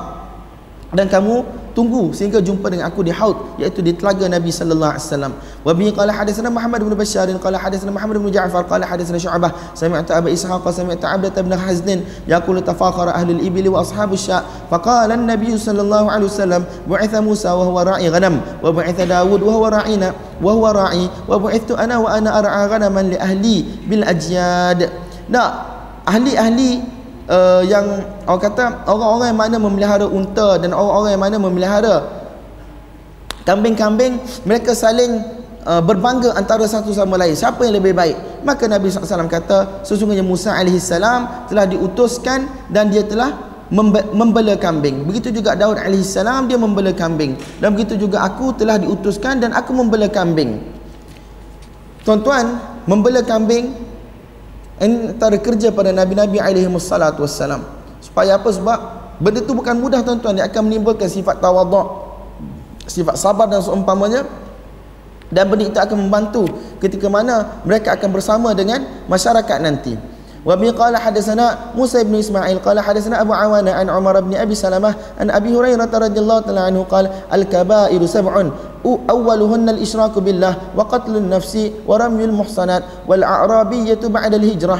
dan kamu tunggu sehingga jumpa dengan aku di haud iaitu di telaga Nabi sallallahu alaihi wasallam. Wa bi qala hadatsana Muhammad bin Bashar qala hadatsana Muhammad bin Ja'far qala hadatsana Syu'bah sami'tu Abu Ishaq sami'tu Abdah bin Hazn yaqulu tafakhara ahli al-ibil wa ashabu sya faqala an-nabiy sallallahu alaihi wasallam bu'itha Musa wa huwa ra'i ghanam wa bu'itha Dawud wa huwa ra'ina wa huwa ra'i wa bu'ithtu ana wa ana ar'a ghanaman li ahli bil ajyad. Nah ahli-ahli uh, yang orang kata orang-orang mana memelihara unta dan orang-orang mana memelihara kambing-kambing mereka saling uh, berbangga antara satu sama lain. Siapa yang lebih baik? Maka Nabi SAW kata sesungguhnya Musa AS telah diutuskan dan dia telah membela kambing. Begitu juga Daud AS dia membela kambing. Dan begitu juga aku telah diutuskan dan aku membela kambing. Tuan-tuan membela kambing antara kerja pada nabi-nabi alaihi wassalatu wassalam. Supaya apa? Sebab benda tu bukan mudah tuan-tuan. Dia akan menimbulkan sifat tawaduk sifat sabar dan seumpamanya. Dan benda itu akan membantu ketika mana mereka akan bersama dengan masyarakat nanti وبه قال حدثنا موسى بن إسماعيل قال حدثنا أبو عوانة عن عمر بن أبي سلمة عن أبي هريرة رضي الله تعالى عنه قال الكبائر سبع أولهن الإشراك بالله وقتل النفس ورمي المحصنات والأعرابية بعد الهجرة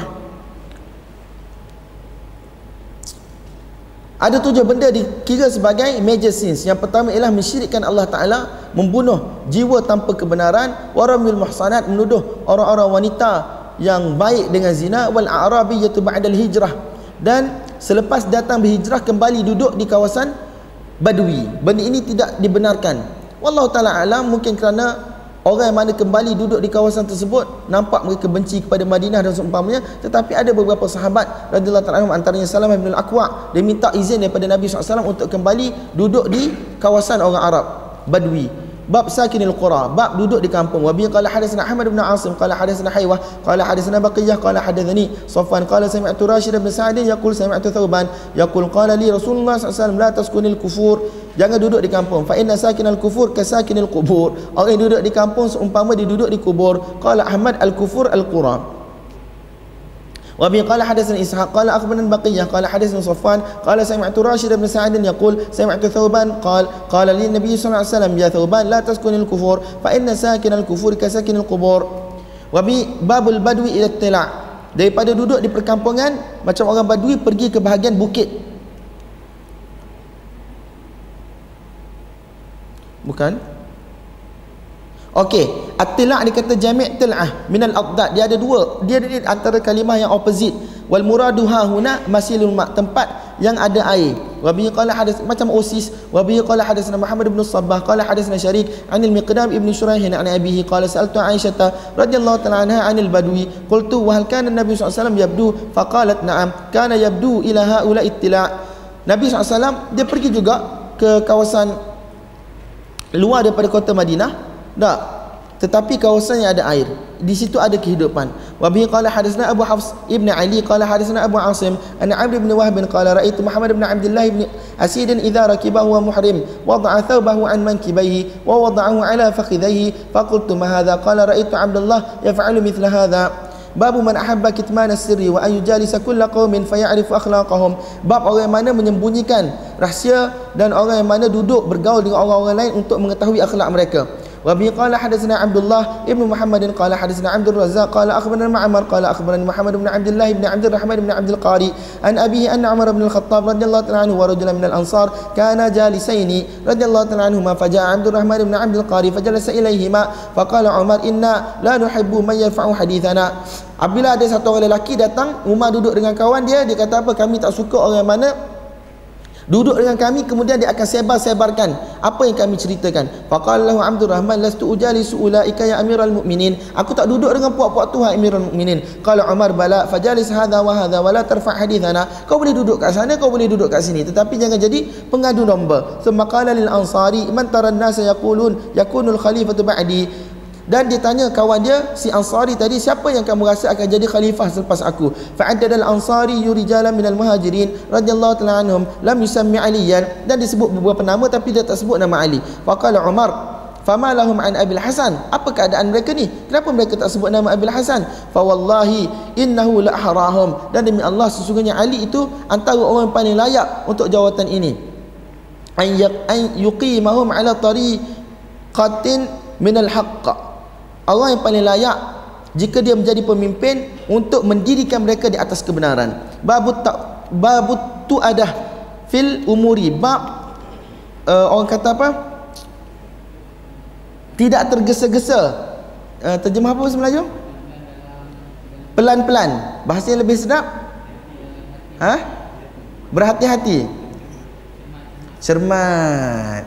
Ada tujuh benda dikira sebagai major sins. Yang pertama ialah mensyirikkan Allah Ta'ala, membunuh jiwa tanpa kebenaran, waramil muhsanat, menuduh orang-orang wanita yang baik dengan zina wal arabiyatu ba'dal hijrah. Dan selepas datang berhijrah kembali duduk di kawasan badui. Benda ini tidak dibenarkan. Wallahu taala alam mungkin kerana orang yang mana kembali duduk di kawasan tersebut nampak mereka benci kepada Madinah dan seumpamanya tetapi ada beberapa sahabat radhiyallahu taala antaranya Salam bin Al-Aqwa dia minta izin daripada Nabi SAW untuk kembali duduk di kawasan orang Arab badui bab sakinil qura bab duduk di kampung. Wa bi qala hadatsana Ahmad bin Asim qala hadatsana Haywah qala hadatsana Baqiyah qala hadatsani Safwan qala sami'tu Rashid bin Sa'd yaqul sami'tu Thawban yaqul qala li Rasulullah sallallahu alaihi wasallam la taskunil kufur. Jangan duduk di kampung. Fa inna sakinal kufur ka sakinil qubur. Orang yang duduk di kampung seumpama dia duduk di kubur. Qala Ahmad al kufur al qura وابي قال حدثنا اسحاق قال اخبرنا بقيه قال حدثنا صفوان قال سمعت راشد بن سعد يقول سمعت ثوبان قال قال لي النبي صلى الله عليه وسلم يا ثوبان لا تسكن الكفور فان ساكن الكفور كساكن القبور وبي باب البدو الى الطلاع daripada duduk di perkampungan macam orang badui pergi ke bahagian bukit bukan Okey, at-tila' ni kata jami' til'ah min al-aqdad. Dia ada dua. Dia ada antara kalimah yang opposite. Wal muradu ha huna masilul ma' tempat yang ada air. Wa bi qala hadas macam osis. Wa bi qala hadatsana Muhammad ibn Sabbah qala hadatsana Syarik an al-Miqdam ibn Shuraih an abihi qala sa'altu Aisyah radhiyallahu ta'ala anha an al-badwi qultu wa hal kana alaihi wasallam yabdu faqalat na'am kana yabdu ila haula ittila' Nabi SAW dia pergi juga ke kawasan luar daripada kota Madinah tak. Tetapi kawasan yang ada air. Di situ ada kehidupan. Wa bihi qala hadatsana Abu Hafs ibn Ali qala hadatsana Abu Asim anna Amr ibn Wahb qala ra'aytu Muhammad ibn Abdullah ibn Asid idza rakibahu wa muhrim wada'a thawbahu an mankibayhi wa wada'ahu ala fakhidhihi faqultu ma hadha qala ra'aytu Abdullah yaf'alu mithla hadha Bab man ahabba kitman sirri wa an yujalisa kull qaumin fayarifu akhlaqahum. Bab orang yang mana menyembunyikan rahsia dan orang yang mana duduk bergaul dengan orang-orang lain untuk mengetahui akhlak mereka. Wa bi qala hadatsana Abdullah ibnu Muhammad qala hadatsana Abdul Razzaq qala akhbarana Ma'mar qala akhbarana Muhammad ibn Abdullah ibn Abdul Rahman ibn Abdul Qari an abihi anna Umar ibn al-Khattab radhiyallahu ta'ala anhu wa rajulan min al-Ansar kana jalisaini radhiyallahu ta'ala anhum fa ja'a Abdul Rahman ibn Abdul Qari fa jalasa ilayhima fa qala Umar inna la nuhibbu man yarfa'u hadithana. Abdullah ada satu orang lelaki datang Umar duduk dengan kawan dia dia kata apa kami tak suka orang mana duduk dengan kami kemudian dia akan sebar-sebarkan apa yang kami ceritakan. Faqalallahu abdur rahman lastu ujalisu ulaika ya amiral mukminin aku tak duduk dengan puak-puak tuhan amiral mukminin qala umar bala fajalis hadha wa hadha wa la tarfa hadithana. Kau boleh duduk kat sana kau boleh duduk kat sini. Tetapi jangan jadi pengadu domba. Thumma qala lil ansari man tara an-nasa yaqulun yakunul khalifatu ba'di dan dia tanya kawan dia si Ansari tadi siapa yang kamu rasa akan jadi khalifah selepas aku? Fa'addada al-ansari yurijalan minal muhajirin radhiyallahu ta'ala anhum lam yusammi aliyan. Dan disebut beberapa nama tapi dia tak sebut nama Ali. Faqala Umar fama lahum an Abil Hasan? Apa keadaan mereka ni? Kenapa mereka tak sebut nama Abil Hasan? Fa wallahi innahu la harahum dan demi Allah sesungguhnya Ali itu antara orang yang paling layak untuk jawatan ini. An yuqimahum ala tariqatin min al-haqq Allah yang paling layak jika dia menjadi pemimpin untuk mendirikan mereka di atas kebenaran. Babut tak babut tu ada fil umuri. Bab uh, orang kata apa? Tidak tergesa-gesa. Uh, terjemah apa bahasa Melayu? Pelan-pelan. Bahasa yang lebih sedap? Ha berhati-hati. Cermat.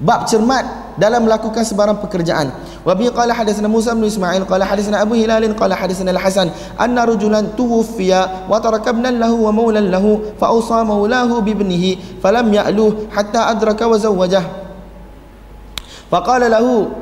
Bab cermat dalam melakukan sebarang pekerjaan. Wa bi qala hadatsana Musa bin Ismail qala hadatsana Abu Hilal qala hadatsana Al-Hasan anna rajulan tuwfiya wa taraka ibnan lahu wa mawlan lahu fa awsa mawlahu bi ibnihi falam ya'lu hatta adraka wa zawwajah fa qala lahu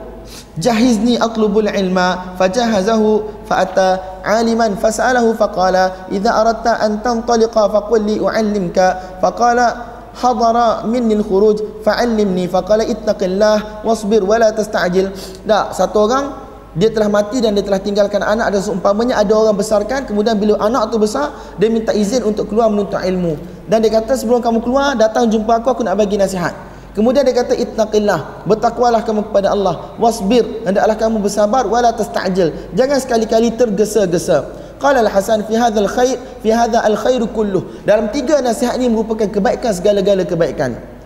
jahizni atlubul ilma fajahazahu fa'ata aliman fas'alahu faqala idza aradta an tantaliqa faqul li u'allimka faqala hadara minni al-khuruj fa'allimni faqala ittaqillah wasbir wala tasta'jil. Dah satu orang dia telah mati dan dia telah tinggalkan anak dan seumpamanya ada orang besarkan kemudian bila anak tu besar dia minta izin untuk keluar menuntut ilmu. Dan dia kata sebelum kamu keluar datang jumpa aku aku nak bagi nasihat. Kemudian dia kata ittaqillah bertakwalah kamu kepada Allah wasbir hendaklah kamu bersabar wala tasta'jil. Jangan sekali-kali tergesa-gesa Qala Al-Hasan fi hadha al-khair fi hadha al-khair kulluh. Dalam tiga nasihat ini merupakan kebaikan segala-gala kebaikan.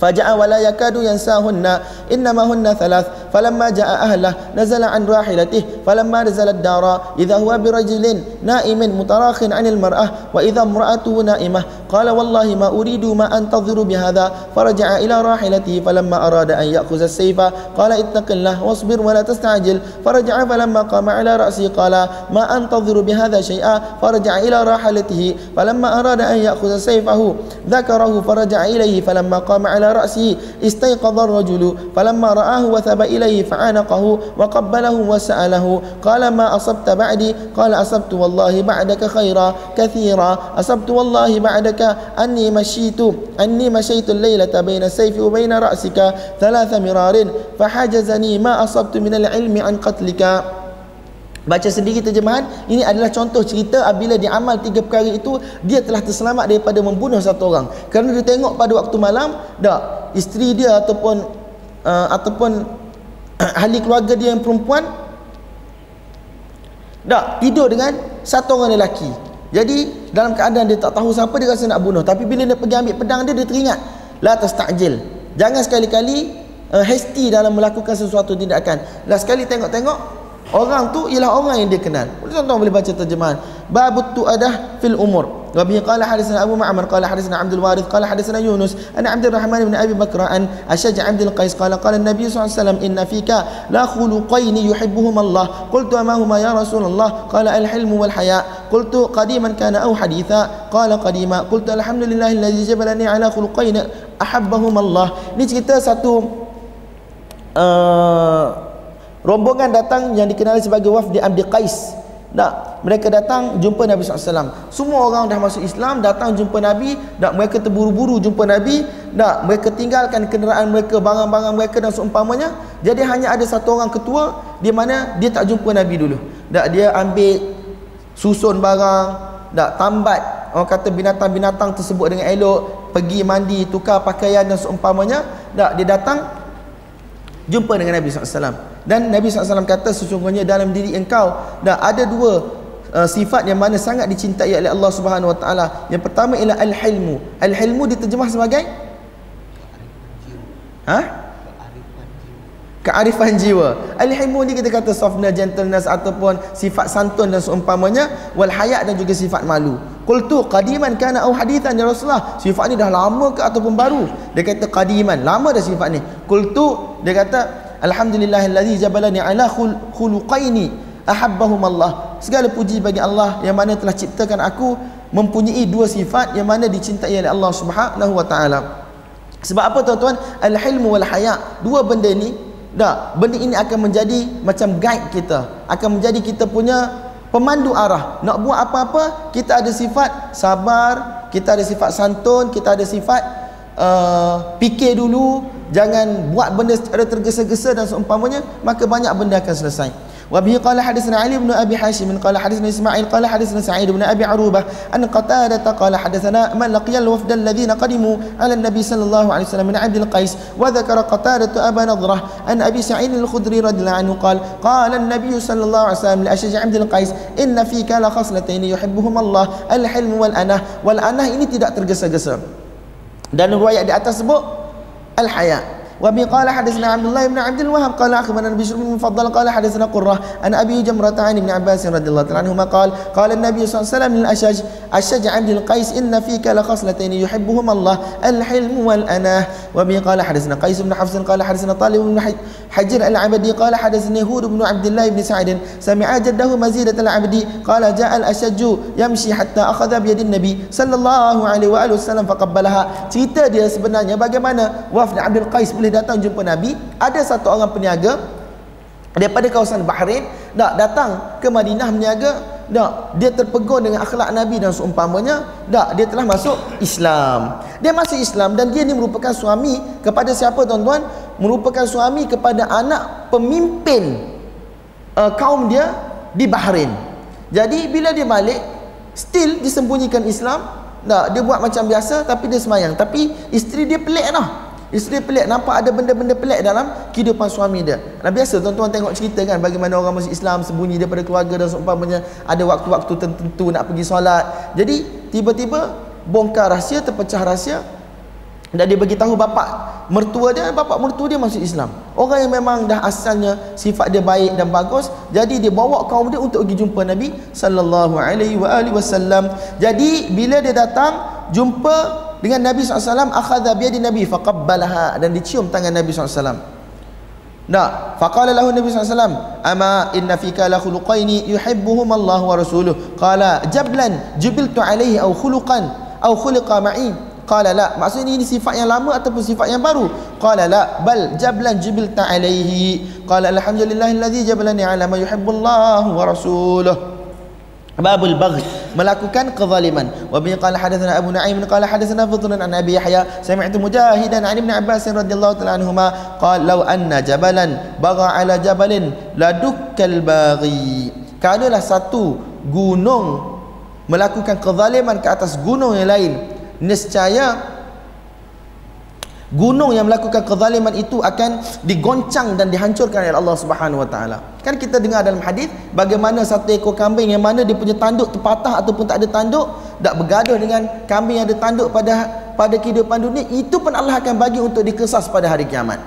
فجاء ولا يكاد ينساهن إنما هن ثلاث. فلما جاء أهله نزل عن راحلته. فلما نزل الدار إذا هو برجل نائم متراخ عن المرأة وإذا امرأته نائمة قال والله ما أريد ما أنتظر بهذا. فرجع إلى راحلته فلما أراد أن يأخذ السيف قال اتق الله واصبر ولا تستعجل. فرجع فلما قام على رأسه قال ما أنتظر بهذا شيئا. فرجع إلى راحلته فلما أراد أن يأخذ سيفه ذكره فرجع إليه. فلما قام على رأسه استيقظ الرجل فلما رآه وثب إليه فعانقه وقبله وسأله قال ما أصبت بعدي؟ قال أصبت والله بعدك خيرا كثيرا أصبت والله بعدك أني مشيت أني مشيت الليلة بين السيف وبين رأسك ثلاث مرار فحجزني ما أصبت من العلم عن قتلك. Baca sendiri terjemahan Ini adalah contoh cerita Apabila dia amal tiga perkara itu Dia telah terselamat daripada membunuh satu orang. Kerana dia tengok pada waktu malam Tak Isteri dia ataupun uh, Ataupun Ahli keluarga dia yang perempuan Tak Tidur dengan Satu orang lelaki. Jadi Dalam keadaan dia tak tahu siapa Dia rasa nak bunuh Tapi bila dia pergi ambil pedang dia Dia teringat La tastakjil Jangan sekali-kali uh, Hasty dalam melakukan sesuatu tindakan. Lah sekali tengok-tengok Orang tu ialah orang yang dia kenal. Tuan-tuan boleh baca terjemahan. Babut tu adah fil umur. Wa bihi qala hadatsana Abu Ma'mar qala hadatsana Abdul Warith qala hadatsana Yunus an Abdul Rahman bin Abi Bakr an Ashaj Abdul Qais qala qala Nabi sallallahu alaihi wasallam inna fika la khuluqain yuhibbuhum Allah. Qultu ma huma ya Rasulullah? Qala al-hilm wal haya. Qultu qadiman kana aw haditha? Qala qadima. Qultu alhamdulillah alladhi jabalani ala khuluqain ahabbahum Allah. Ni cerita satu uh, rombongan datang yang dikenali sebagai wafdi Abdi Qais. Tak mereka datang jumpa Nabi SAW semua orang dah masuk Islam datang jumpa Nabi tak mereka terburu-buru jumpa Nabi tak mereka tinggalkan kenderaan mereka barang-barang mereka dan seumpamanya jadi hanya ada satu orang ketua di mana dia tak jumpa Nabi dulu. Tak dia ambil susun barang tak tambat orang kata binatang-binatang tersebut dengan elok pergi mandi tukar pakaian dan seumpamanya tak dia datang jumpa dengan Nabi SAW dan Nabi SAW kata sesungguhnya dalam diri engkau dah ada dua uh, sifat yang mana sangat dicintai oleh Allah Subhanahu Wa Taala. Yang pertama ialah al-hilmu. Al-hilmu diterjemah sebagai Ha? Kearifan jiwa. Al-hilmu ni kita kata softness, gentleness ataupun sifat santun dan seumpamanya wal hayat dan juga sifat malu. Qultu qadiman kana au hadithan ya Rasulullah. Sifat ni dah lama ke ataupun baru? Dia kata qadiman, lama dah sifat ni. Qultu dia kata Alhamdulillahillazi jabalani ala khuluqaini ahabbahum Allah. Segala puji bagi Allah yang mana telah ciptakan aku mempunyai dua sifat yang mana dicintai oleh Allah Subhanahu wa taala. Sebab apa tuan-tuan? Al-hilmu wal haya. Dua benda ni dah benda ini akan menjadi macam guide kita, akan menjadi kita punya pemandu arah. Nak buat apa-apa, kita ada sifat sabar, kita ada sifat santun, kita ada sifat uh, fikir dulu, jangan buat benda secara tergesa-gesa dan seumpamanya maka banyak benda akan selesai وبه قال حدثنا علي بن أبي حاشم قال حدثنا إسماعيل قال حدثنا سعيد بن أبي عروبة أن قتادة قال حدثنا من لقي الوفد الذين قدموا على النبي صلى الله عليه وسلم من عبد القيس وذكر قتادة أبا نضرة أن أبي سعيد الخدري رضي الله عنه قال قال النبي صلى الله عليه وسلم لأشج عبد القيس إن فيك لخصلتين يحبهما الله الحلم والاناه والاناه ini tidak tergesa-gesa. Dan riwayat di atas sebut al-haya وبه قال حدثنا عبد الله بن عبد الوهاب قال أخبرنا بشر بن مفضل قال حدثنا قرة عن أبي جمرة عن ابن عباس رضي الله تعالى عنهما قال قال النبي صلى الله عليه وسلم للأشج أشج عبد القيس إن فيك لخصلتين يحبهما الله الحلم والأناة. وبه قال حدثنا قيس بن حفص قال حدثنا طالب بن حجر العبدي قال حدثني هود بن عبد الله بن سعد سمع جده مزيدة العبدي قال جاء الأشج يمشي حتى أخذ بيد النبي صلى الله عليه وآله وسلم فقبلها. cerita dia sebenarnya bagaimana wafd Abdul Qais boleh datang jumpa Nabi ada satu orang peniaga daripada kawasan Bahrain dak datang ke Madinah meniaga dak dia terpegun dengan akhlak Nabi dan seumpamanya dak dia telah masuk Islam. Dia masuk Islam dan dia ni merupakan suami kepada siapa tuan-tuan? Merupakan suami kepada anak pemimpin uh, kaum dia di Bahrain. Jadi bila dia balik still disembunyikan Islam tak dia buat macam biasa tapi dia semayang. Tapi isteri dia pelik lah Isteri pelik nampak ada benda-benda pelik dalam kehidupan suami dia. Nah biasa tuan-tuan tengok cerita kan bagaimana orang masuk Islam sembunyi daripada keluarga dan seumpamanya ada waktu-waktu tertentu nak pergi solat. Jadi tiba-tiba bongkar rahsia, terpecah rahsia dan dia bagi tahu bapak mertua dia, bapak mertua dia masuk Islam. Orang yang memang dah asalnya sifat dia baik dan bagus, jadi dia bawa kaum dia untuk pergi jumpa Nabi sallallahu alaihi wasallam. Jadi bila dia datang jumpa dengan Nabi SAW akhadha biyadi Nabi faqabbalaha. Dan dicium tangan Nabi SAW nah faqala lahu Nabi SAW ama inna fika la khuluqaini yuhibbuhum Allah wa rasuluh. Qala jablan jubiltu alaihi au khuluqan au khuliqa ma'i. Qala la. Maksudnya ini sifat yang lama ataupun sifat yang baru? Qala la. Bal jablan jubilta alaihi qala alhamdulillahilladzi jabalani ala ma yuhibbu Allah wa rasuluh babul bagh. Melakukan kezaliman. Wa bi qala hadatsana abu nuaim qala hadatsana fudlan an abi yahya. Sami'tu mujahidan an ibn abbas radhiyallahu ta'ala anhuma qala law anna jabalan bagha ala jabalin ladukkal baghi. Kadalah satu gunung melakukan kezaliman ke atas gunung yang lain. Nescaya gunung yang melakukan kezaliman itu akan digoncang dan dihancurkan oleh Allah Subhanahu wa taala. Kan kita dengar dalam hadis bagaimana satu ekor kambing yang mana dia punya tanduk terpatah ataupun tak ada tanduk tak bergaduh dengan kambing yang ada tanduk pada pada kehidupan dunia itu pun Allah akan bagi untuk dikesas pada hari kiamat.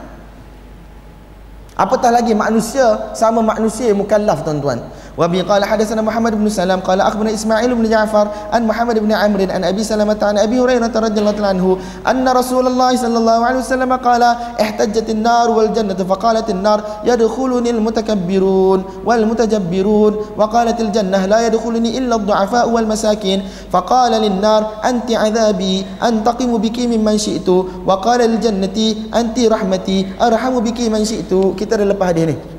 Apatah lagi manusia sama manusia mukallaf tuan-tuan. وبه قال حدثنا محمد بن سلام قال أخبرنا إسماعيل بن جعفر عن محمد بن عمرو عن أبي سلمة عن أبي هريرة رضي الله عنه أن رسول الله صلى الله عليه وسلم قال احتجت النار والجنة فقالت النار يدخلني المتكبرون والمتجبرون وقالت الجنة لا يدخلني إلا الضعفاء والمساكين فقال للنار أنت عذابي أنتقم بك ممن شئت وقال للجنة أنت رحمتي أرحم بك من شئت kita dah lepas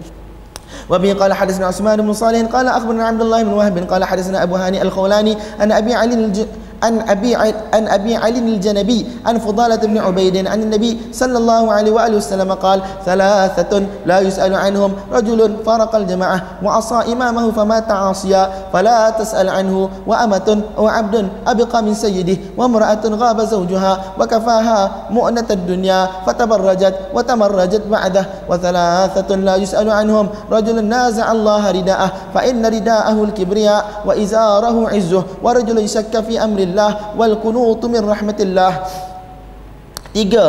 وبه قال حدثنا عثمان بن صالح قال أخبرنا عبد الله بن وهب قال حدثنا أبو هاني الخولاني أن أبي علي عن أبي عن أبي علي الجنبي عن فضالة بن عبيد عن النبي صلى الله عليه وآله وسلم قال ثلاثة لا يسأل عنهم رجل فارق الجماعة وعصى إمامه فمات عاصيا فلا تسأل عنه وأمة أو عبد أبقى من سيده وامرأة غاب زوجها وكفاها مؤنة الدنيا فتبرجت وتمرجت بعده وثلاثة لا يسأل عنهم رجل نازع الله رداءه فإن رداءه الكبرياء وإزاره عزه ورجل شك في أمر rahmatillah wal kunutu min rahmatillah. Tiga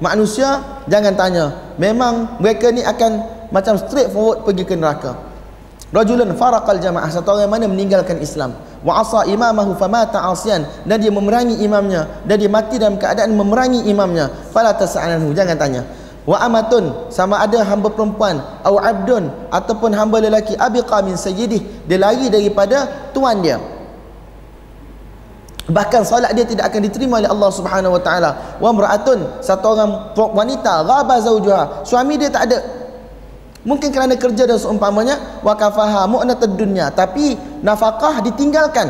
manusia jangan tanya. Memang mereka ni akan macam straight forward pergi ke neraka. Rajulun faraqal jamaah satu orang mana meninggalkan Islam. Wa asa imamahu famata asian dan dia memerangi imamnya. Dan dia mati dalam keadaan memerangi imamnya. Fala tas'alanhu jangan tanya. Wa amatun sama ada hamba perempuan. Atau abdun ataupun hamba lelaki. Abiqa min sayyidih dia lari daripada tuan dia bahkan solat dia tidak akan diterima oleh Allah Subhanahu wa taala. Wa mar'atun satu orang wanita ghaba zaujuha suami dia tak ada. Mungkin kerana kerja dan seumpamanya wa kafaha mu'natud dunya. Tapi nafkah ditinggalkan.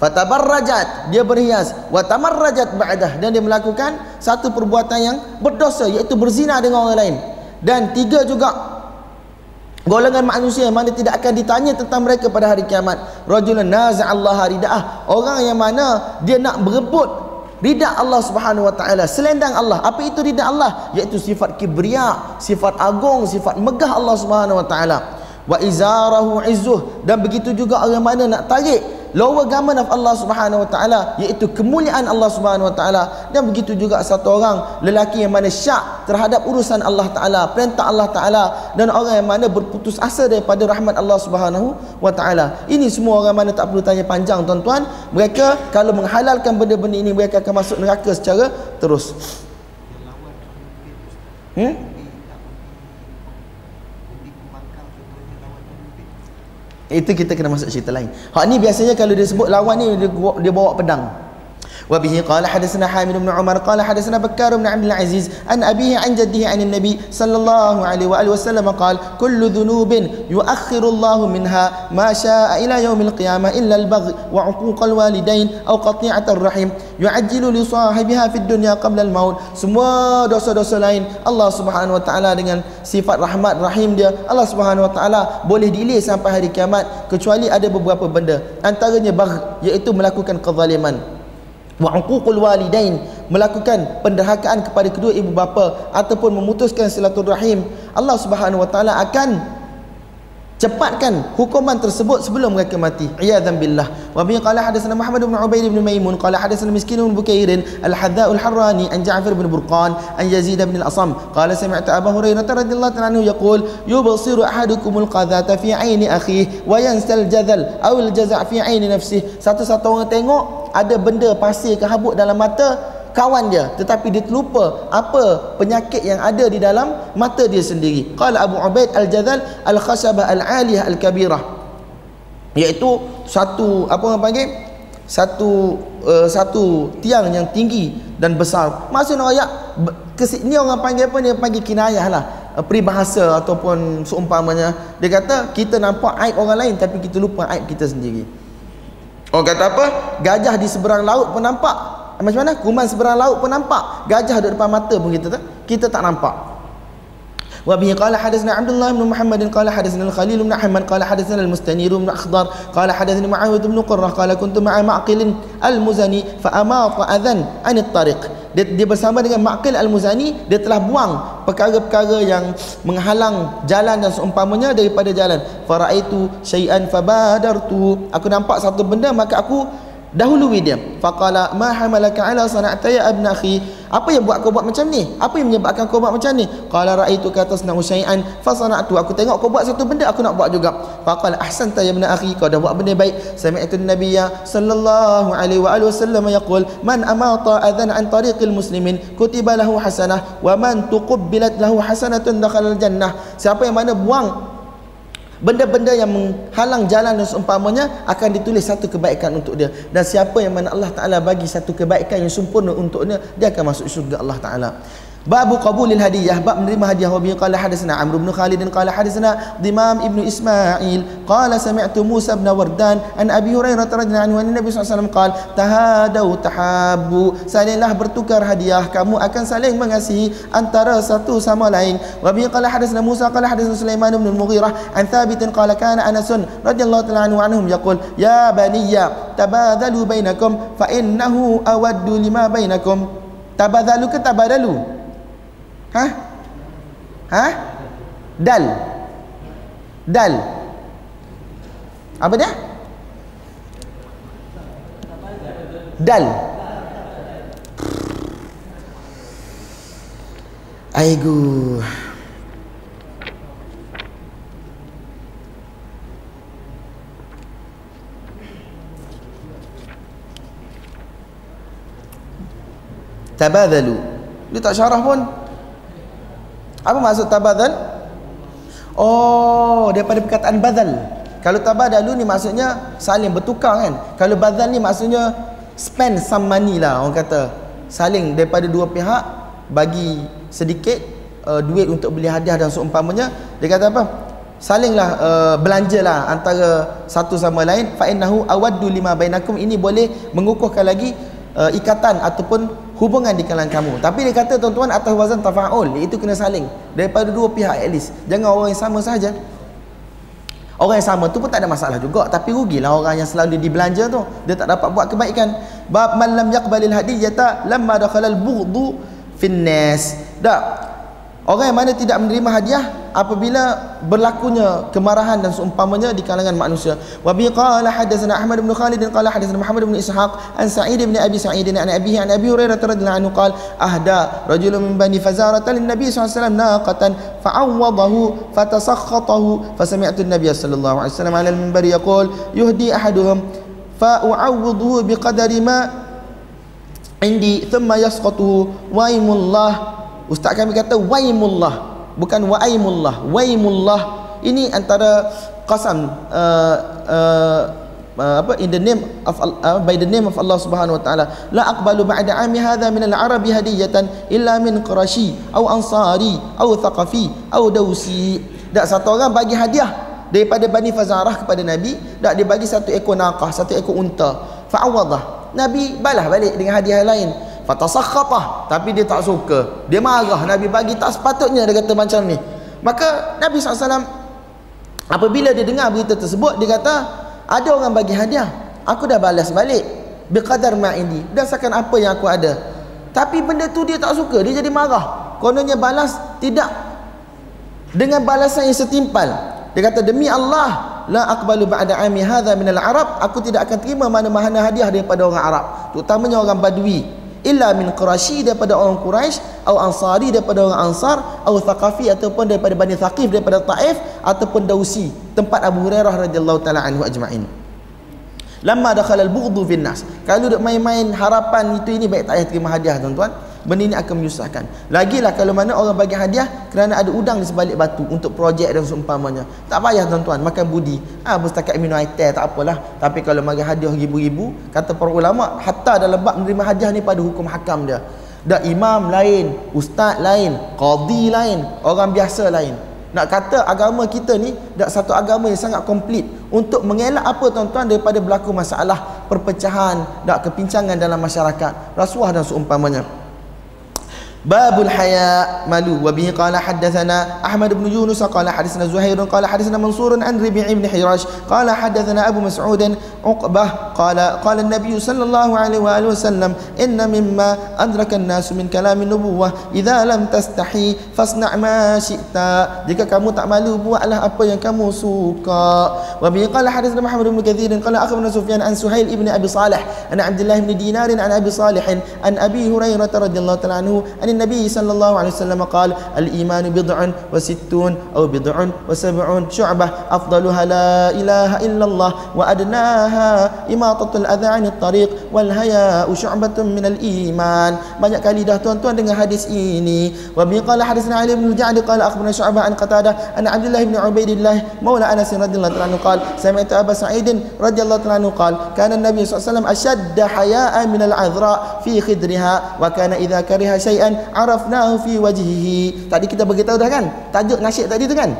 Fatabarrajat dia berhias. Wa tamarrajat ba'dah dan dia melakukan satu perbuatan yang berdosa iaitu berzina dengan orang lain. Dan tiga juga golongan manusia yang mana tidak akan ditanya tentang mereka pada hari kiamat. Rajulun naza'allahu ridaah. Orang yang mana dia nak berebut rida Allah Subhanahu wa taala selendang Allah. Apa itu rida Allah? Iaitu sifat kibria sifat agung sifat megah Allah Subhanahu wa taala. Wa izarahu izzuh. Dan begitu juga orang mana nak tarik lower garment of Allah Subhanahu wa taala iaitu kemuliaan Allah Subhanahu wa taala. Dan begitu juga satu orang lelaki yang mana syak terhadap urusan Allah taala perintah Allah taala dan orang yang mana berputus asa daripada rahmat Allah Subhanahu wa taala. Ini semua orang mana tak perlu tanya panjang tuan-tuan. Mereka kalau menghalalkan benda-benda ini mereka akan masuk neraka secara terus. Hmm? Itu kita kena masuk cerita lain. Hak ni biasanya kalau dia sebut lawan ni dia, dia bawa pedang وبه قال حدثنا حامد بن عمر قال حدثنا بكار بن عبد العزيز عن أبيه عن جده عن النبي صلى الله عليه وآله وسلم قال كل ذنوب يؤخر الله منها ما شاء إلى يوم القيامة إلا البغي وعقوق الوالدين أو قطيعة الرحم يعجل لصاحبها في الدنيا قبل الموت semua dosa-dosa lain Allah Subhanahu wa taala dengan sifat rahmat rahim dia Allah Subhanahu wa taala boleh delay sampai hari kiamat kecuali ada beberapa benda antaranya bagh iaitu melakukan kezaliman wa uququl walidain melakukan penderhakaan kepada kedua ibu bapa ataupun memutuskan silaturahim Allah Subhanahu wa taala akan cepatkan hukuman tersebut sebelum mereka mati. Iyadzan billah. Wa bi qala hadatsana Muhammad bin Ubaid bin Maimun qala hadatsana Miskin bin Bukair al-Hadza al-Harrani an Ja'far bin Burqan an Yazid bin al-Asam. Qala sami'tu Abu Hurairah radhiyallahu ta'ala anhu yaqul yubsiru ahadukum al-qadhata fi 'aini akhihi wa yansal jazal aw al-jaza' fi 'aini nafsihi. Satu-satu orang tengok ada benda pasir ke habuk dalam mata kawan dia tetapi dia terlupa apa penyakit yang ada di dalam mata dia sendiri. Qala abu ubaid al-jazal al-khashabah al-aliyah al-kabirah. Iaitu satu apa orang panggil? Satu uh, satu tiang yang tinggi dan besar. Maksud nak ayat ni orang panggil apa ni? Panggil kinayah lah. Uh, peribahasa ataupun seumpamanya. Dia kata kita nampak aib orang lain tapi kita lupa aib kita sendiri. Orang kata apa? Gajah di seberang laut pun nampak macam mana kuman seberang laut pun nampak gajah di depan mata pun kita tak kita tak nampak وبه قال حدثنا عبد الله بن محمد قال حدثنا الخليل بن احمد قال حدثنا المستنير بن اخضر قال حدثني معاويه بن قره قال كنت مع معقل المزني فاماط اذن عن الطريق dia, dia bersama dengan Maqil Al-Muzani dia telah buang perkara-perkara yang menghalang jalan dan seumpamanya daripada jalan faraitu syai'an fabadartu aku nampak satu benda maka aku dahului dia. Faqala ma hamalaka ala sana'ta ya ibn akhi? Apa yang buat kau buat macam ni? Apa yang menyebabkan kau buat macam ni? Qala ra'aitu ka tasna'u syai'an fa sana'tu aku tengok kau buat satu benda aku nak buat juga. Faqala ahsanta ya ibn akhi? Kau dah buat benda baik. Sami'tu nabiyya sallallahu alaihi wa alihi wasallam yaqul man amata adhan an tariqil muslimin kutiba lahu hasanah wa man tuqbilat lahu hasanatun dakhala al jannah siapa yang mana buang Benda-benda yang menghalang jalan dan seumpamanya akan ditulis satu kebaikan untuk dia. Dan siapa yang mana Allah Ta'ala bagi satu kebaikan yang sempurna untuknya, dia akan masuk syurga Allah Ta'ala. Bab qabulil hadiyah bab menerima hadiah. Wa bin qala hadisna Amr bin Khalid qala hadisna Dimam ibn Ismail. Qala sami'tu Musa bin Wardan an Abi Hurairah radhiyallahu anhu an Nabi sallallahu alaihi wasallam qala tahadu bertukar hadiah. Kamu akan saling mengasihi antara satu sama lain. Wa bin qala hadisna Musa qala hadis Sulaiman bin Mughirah an Thabit qala kana Anas radhiyallahu ta'ala anhu anhum yaqul ya baniya tabadalu bainakum fa innahu awaddu lima bainakum. Tabadalu ka tabadalu? Ha? Ha? Dal. Dal. Apa dia? Dal. Aigu. Tabadalu. Dia tak syarah pun. Apa maksud tabadal? Oh, daripada perkataan badal. Kalau tabadalu ni maksudnya saling bertukar kan. Kalau badal ni maksudnya spend some money lah orang kata. Saling daripada dua pihak bagi sedikit uh, duit untuk beli hadiah dan seumpamanya. Dia kata apa? Salinglah uh, belanjalah antara satu sama lain fa innahu awaddu lima bainakum ini boleh mengukuhkan lagi uh, ikatan ataupun hubungan di kalangan kamu. Tapi dia kata tuan-tuan atas wazan tafa'ul itu kena saling. Daripada dua pihak at least. Jangan orang yang sama saja. Orang yang sama tu pun tak ada masalah juga. Tapi rugilah orang yang selalu dibelanja tu. Dia tak dapat buat kebaikan. Bab man lam yaqbalil hadiyata lamma dakhala al-bughdhu fin nas. Dak Orang yang mana tidak menerima hadiah apabila berlakunya kemarahan dan seumpamanya di kalangan manusia. Wa bi qala hadatsana Ahmad bin Khalid dan qala hadatsana Muhammad bin Ishaq an Sa'id bin Abi Sa'id an Abi an Abi Hurairah radhiyallahu anhu qala ahda rajulun min bani Fazarah lin Nabi sallallahu alaihi wasallam naqatan fa'awwadahu fatasakhatahu fasami'tu an-nabiy sallallahu alaihi wasallam 'ala al-minbar yaqul yuhdi ahaduhum fa'u'awwiduhu biqadari ma indi thumma yasqatuhu wa imullah Ustaz kami kata waimullah bukan waimullah. Waimullah ini antara qasam uh, uh, uh, apa in the name of uh, by the name of Allah Subhanahu wa taala. La aqbalu ba'da ami hadha min al-arab hadiyatan illa min qurashi atau ansari atau thaqafi atau dausi tak satu orang bagi hadiah daripada Bani Fazarah kepada Nabi tak dia bagi satu ekor naqah satu ekor unta. Fa'awadah Nabi balas balik dengan hadiah lain fatasakhatah tapi dia tak suka. Dia marah. Nabi bagi tak sepatutnya dia kata macam ni. Maka Nabi SAW apabila dia dengar berita tersebut dia kata ada orang bagi hadiah. Aku dah balas balik. Biqadar ma'indi berdasarkan apa yang aku ada. Tapi benda tu dia tak suka. Dia jadi marah. Kononnya balas tidak dengan balasan yang setimpal. Dia kata demi Allah la aqbalu ba'da ami hadha min al-arab aku tidak akan terima mana-mana hadiah daripada orang Arab. Terutamanya orang Badui illa min Quraisy daripada orang Quraisy atau Ansari daripada orang Ansar atau Thaqafi ataupun daripada Bani Thaqif daripada Taif ataupun Dausi tempat Abu Hurairah radhiyallahu taala anhu ajma'in. Lamma dakhala al-bughdhu fi nas kalau duk main-main harapan itu ini baik tak payah terima hadiah tuan-tuan benda ini akan menyusahkan. Lagilah kalau mana orang bagi hadiah kerana ada udang di sebalik batu untuk projek dan seumpamanya. Tak payah tuan-tuan makan budi. Ah ha, berstakat minum air teh tak apalah. Tapi kalau bagi hadiah ribu-ribu kata para ulama hatta dalam bab menerima hadiah ni pada hukum hakam dia. Dak imam lain ustaz lain qadi lain orang biasa lain. Nak kata agama kita ni dak satu agama yang sangat komplit. Untuk mengelak apa tuan-tuan daripada berlaku masalah perpecahan dak kepincangan dalam masyarakat rasuah dan seumpamanya باب الحياء ملو. وبه قال حدثنا أحمد بن يونس قال حدثنا زهير قال حدثنا منصور عن ربيع بن حراش قال حدثنا أبو مسعود عقبة قال قال النبي صلى الله عليه وآله وسلم إن مما أدرك الناس من كلام النبوة إذا لم تستحي فاصنع ما شئت. jika kamu tak malu buatlah apa yang kamu suka وبه قال حدثنا محمد بن كثير قال أخبرنا سفيان عن سهيل بن أبي صالح عن عبد الله بن دينار عن أبي صالح عن أبي هريرة رضي الله تعالى عنه عن النبي صلى الله عليه وسلم قال الإيمان بضع وستون أو بضع وسبعون شعبة أفضلها لا إله إلا الله وأدناها إماطة الأذى عن الطريق والهياء شعبة من الإيمان banyak kali dah tuan-tuan dengar hadis ini wa bi qala hadisna Ali bin Ja'd qala akhbarana Syu'bah an Qatadah an Abdullah bin Ubaidillah maula Anas radhiyallahu anhu qala sami'tu Abu Sa'id radhiyallahu anhu qala kana an-nabiy sallallahu alaihi wasallam ashadda haya'an min al-'adhra fi khidriha wa kana idha kariha shay'an arafnahu fi wajhihi tadi kita beritahu dah kan tajuk nasyid tadi tu kan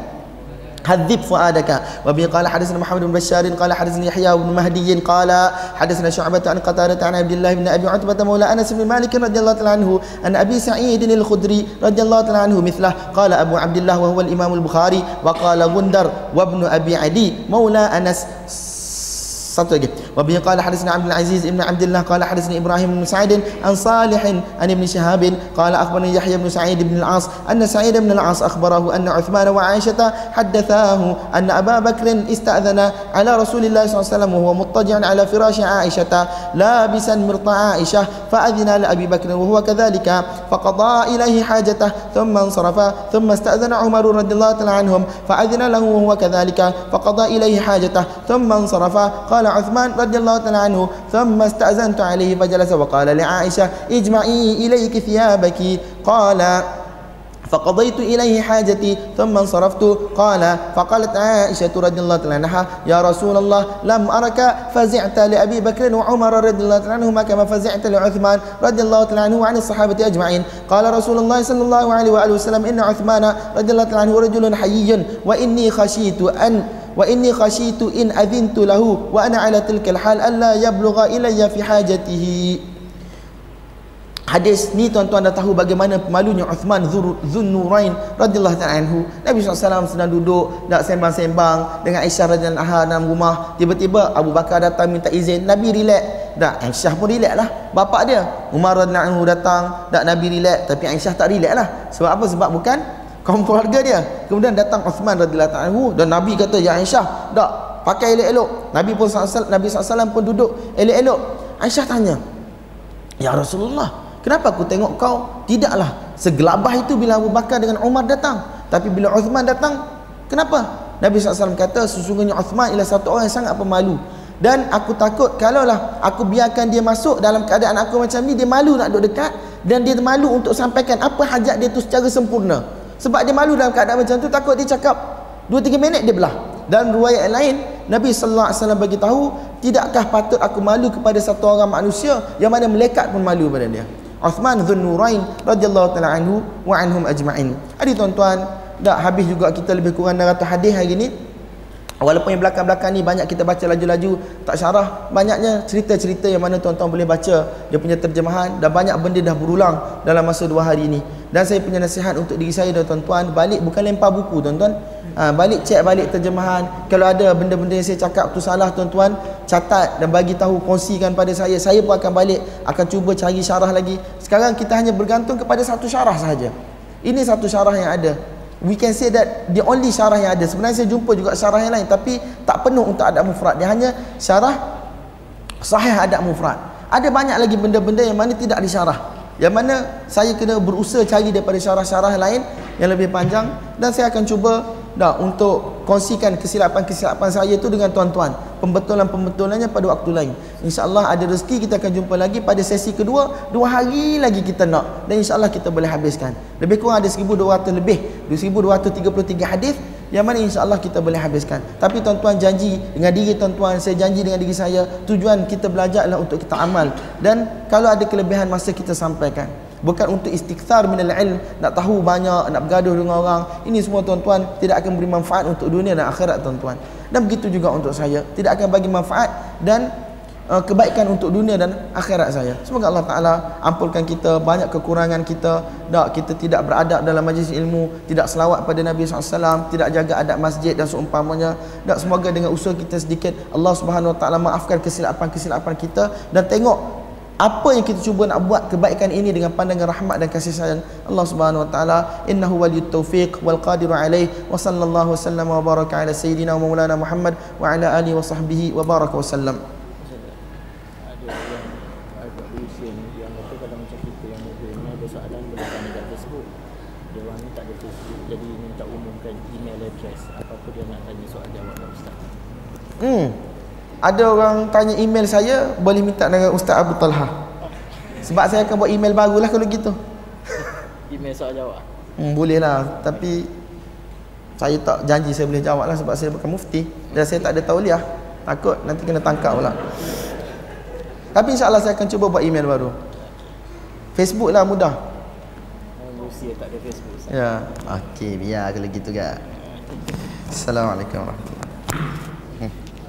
هذب فؤادك وبه قال حدثنا محمد بن بشار قال حدثنا يحيى بن مهدي قال حدثنا شعبة عن قتادة عن عبد الله بن أبي عتبة مولى أنس بن مالك رضي الله تعالى عنه أن أبي سعيد الخدري رضي الله تعالى عنه مثله قال أبو عبد الله وهو الإمام البخاري وقال غندر وابن أبي عدي مولى أنس satu lagi وبه قال حدثنا عبد العزيز ابن عبد الله قال حدثني إبراهيم بن سعيد عن صالح عن ابن شهاب قال أخبرني يحيى بن سعيد بن العاص أن سعيد بن العاص أخبره أن عثمان وعائشة حدثاه أن أبا بكر استأذن على رسول الله صلى الله عليه وسلم وهو مضطجع على فراش عائشة لابسا مرط عائشة فأذن لأبي بكر وهو كذلك فقضى إليه حاجته ثم انصرف ثم استأذن عمر رضي الله تعالى عنهم فأذن له وهو كذلك فقضى إليه حاجته ثم انصرف قال عثمان رضي الله تعالى عنه ثم استأذنت عليه فجلس وقال لعائشة اجمعي إليك ثيابك. قال فقضيت إليه حاجتي ثم انصرفت. قال فقالت عائشة رضي الله تعالى عنها يا رسول الله لم أرك فزعت لأبي بكر وعمر رضي الله تعالى عنهما كما فزعت لعثمان رضي الله تعالى عنه وعن الصحابة أجمعين. قال رسول الله صلى الله عليه وآله وسلم إن عثمان رضي الله تعالى عنه رجل حيي وإني خشيت أن wa inni khashitu in adhintu lahu wa ana ala tilka alhal alla yablugha ilayya fi hajatihi Hadis ni tuan-tuan dah tahu bagaimana pemalunya Uthman Zun Nurain radhiyallahu ta'ala anhu. Nabi SAW sedang duduk nak sembang-sembang dengan Aisyah radhiyallahu anha dalam rumah. Tiba-tiba Abu Bakar datang minta izin. Nabi relax. Dah Aisyah pun relax lah. Bapak dia Umar radhiyallahu anhu datang, dak Nabi relax tapi Aisyah tak relax lah. Sebab apa? Sebab bukan kaum keluarga dia. Kemudian datang Uthman radhiyallahu anhu dan Nabi kata, "Ya Aisyah, dak pakai elok-elok." Nabi pun SAW, Nabi SAW pun duduk elok-elok. Aisyah tanya, "Ya Rasulullah, Kenapa aku tengok kau tidaklah segelabah itu bila Abu Bakar dengan Umar datang. Tapi bila Uthman datang, kenapa? Nabi SAW kata sesungguhnya Uthman ialah satu orang yang sangat pemalu. Dan aku takut kalaulah aku biarkan dia masuk dalam keadaan aku macam ni, dia malu nak duduk dekat. Dan dia malu untuk sampaikan apa hajat dia tu secara sempurna. Sebab dia malu dalam keadaan macam tu, takut dia cakap 2-3 minit dia belah. Dan ruayat lain, Nabi sallallahu alaihi wasallam bagi tahu, tidakkah patut aku malu kepada satu orang manusia yang mana melekat pun malu pada dia. Uthman Dhun Nurain radhiyallahu taala anhu wa anhum ajma'in. Adik tuan-tuan, dah habis juga kita lebih kurang 600 hadis hari ni. Walaupun yang belakang-belakang ni banyak kita baca laju-laju tak syarah, banyaknya cerita-cerita yang mana tuan-tuan boleh baca dia punya terjemahan dan banyak benda dah berulang dalam masa dua hari ini. Dan saya punya nasihat untuk diri saya dan tuan-tuan, balik bukan lempar buku tuan-tuan. Ha, balik cek balik terjemahan. Kalau ada benda-benda yang saya cakap tu salah tuan-tuan, catat dan bagi tahu kongsikan pada saya. Saya pun akan balik akan cuba cari syarah lagi. Sekarang kita hanya bergantung kepada satu syarah sahaja. Ini satu syarah yang ada we can say that the only syarah yang ada. Sebenarnya saya jumpa juga syarah yang lain tapi tak penuh untuk adab mufrad. Dia hanya syarah sahih adab mufrad. Ada banyak lagi benda-benda yang mana tidak disyarah. Yang mana saya kena berusaha cari daripada syarah-syarah lain yang lebih panjang. Dan saya akan cuba dah untuk kongsikan kesilapan-kesilapan saya itu dengan tuan-tuan pembetulan-pembetulannya pada waktu lain. insyaAllah ada rezeki kita akan jumpa lagi. Pada sesi kedua dua hari lagi kita nak. Dan insyaAllah kita boleh habiskan. Lebih kurang ada 1200 lebih. 1233 hadis yang mana insyaAllah kita boleh habiskan. Tapi tuan-tuan janji dengan diri tuan-tuan saya janji dengan diri saya tujuan kita belajar adalah untuk kita amal. Dan kalau ada kelebihan masa kita sampaikan bukan untuk istighfar minal ilm nak tahu banyak nak bergaduh dengan orang. Ini semua tuan-tuan tidak akan beri manfaat untuk dunia dan akhirat tuan-tuan. Dan begitu juga untuk saya tidak akan bagi manfaat dan uh, kebaikan untuk dunia dan akhirat saya. Semoga Allah Taala ampunkan kita banyak kekurangan kita. Tak kita tidak beradab dalam majlis ilmu tidak selawat pada Nabi SAW tidak jaga adab masjid dan seumpamanya. Tak semoga dengan usaha kita sedikit Allah Subhanahu Wa Taala maafkan kesilapan-kesilapan kita dan tengok apa yang kita cuba nak buat kebaikan ini dengan pandangan rahmat dan kasih sayang Allah Subhanahu wa taala innahu waliyut taufiq wal qadiru alaih. Wa sallallahu wasallam wa baraka ala sayidina wa maulana Muhammad wa ala alihi wa sahbihi wa baraka wasallam Hmm ada orang tanya email saya boleh minta dengan Ustaz Abu Talha. Sebab saya akan buat email barulah kalau gitu. Email soal jawab. Hmm, boleh lah tapi saya tak janji saya boleh jawab lah sebab saya bukan mufti. Dan saya tak ada tauliah. Takut nanti kena tangkap pula. Tapi insyaAllah saya akan cuba buat email baru. Facebook lah mudah. Rusia tak ada Facebook. Ya ok biar kalau gitu kan Assalamualaikum warahmatullahi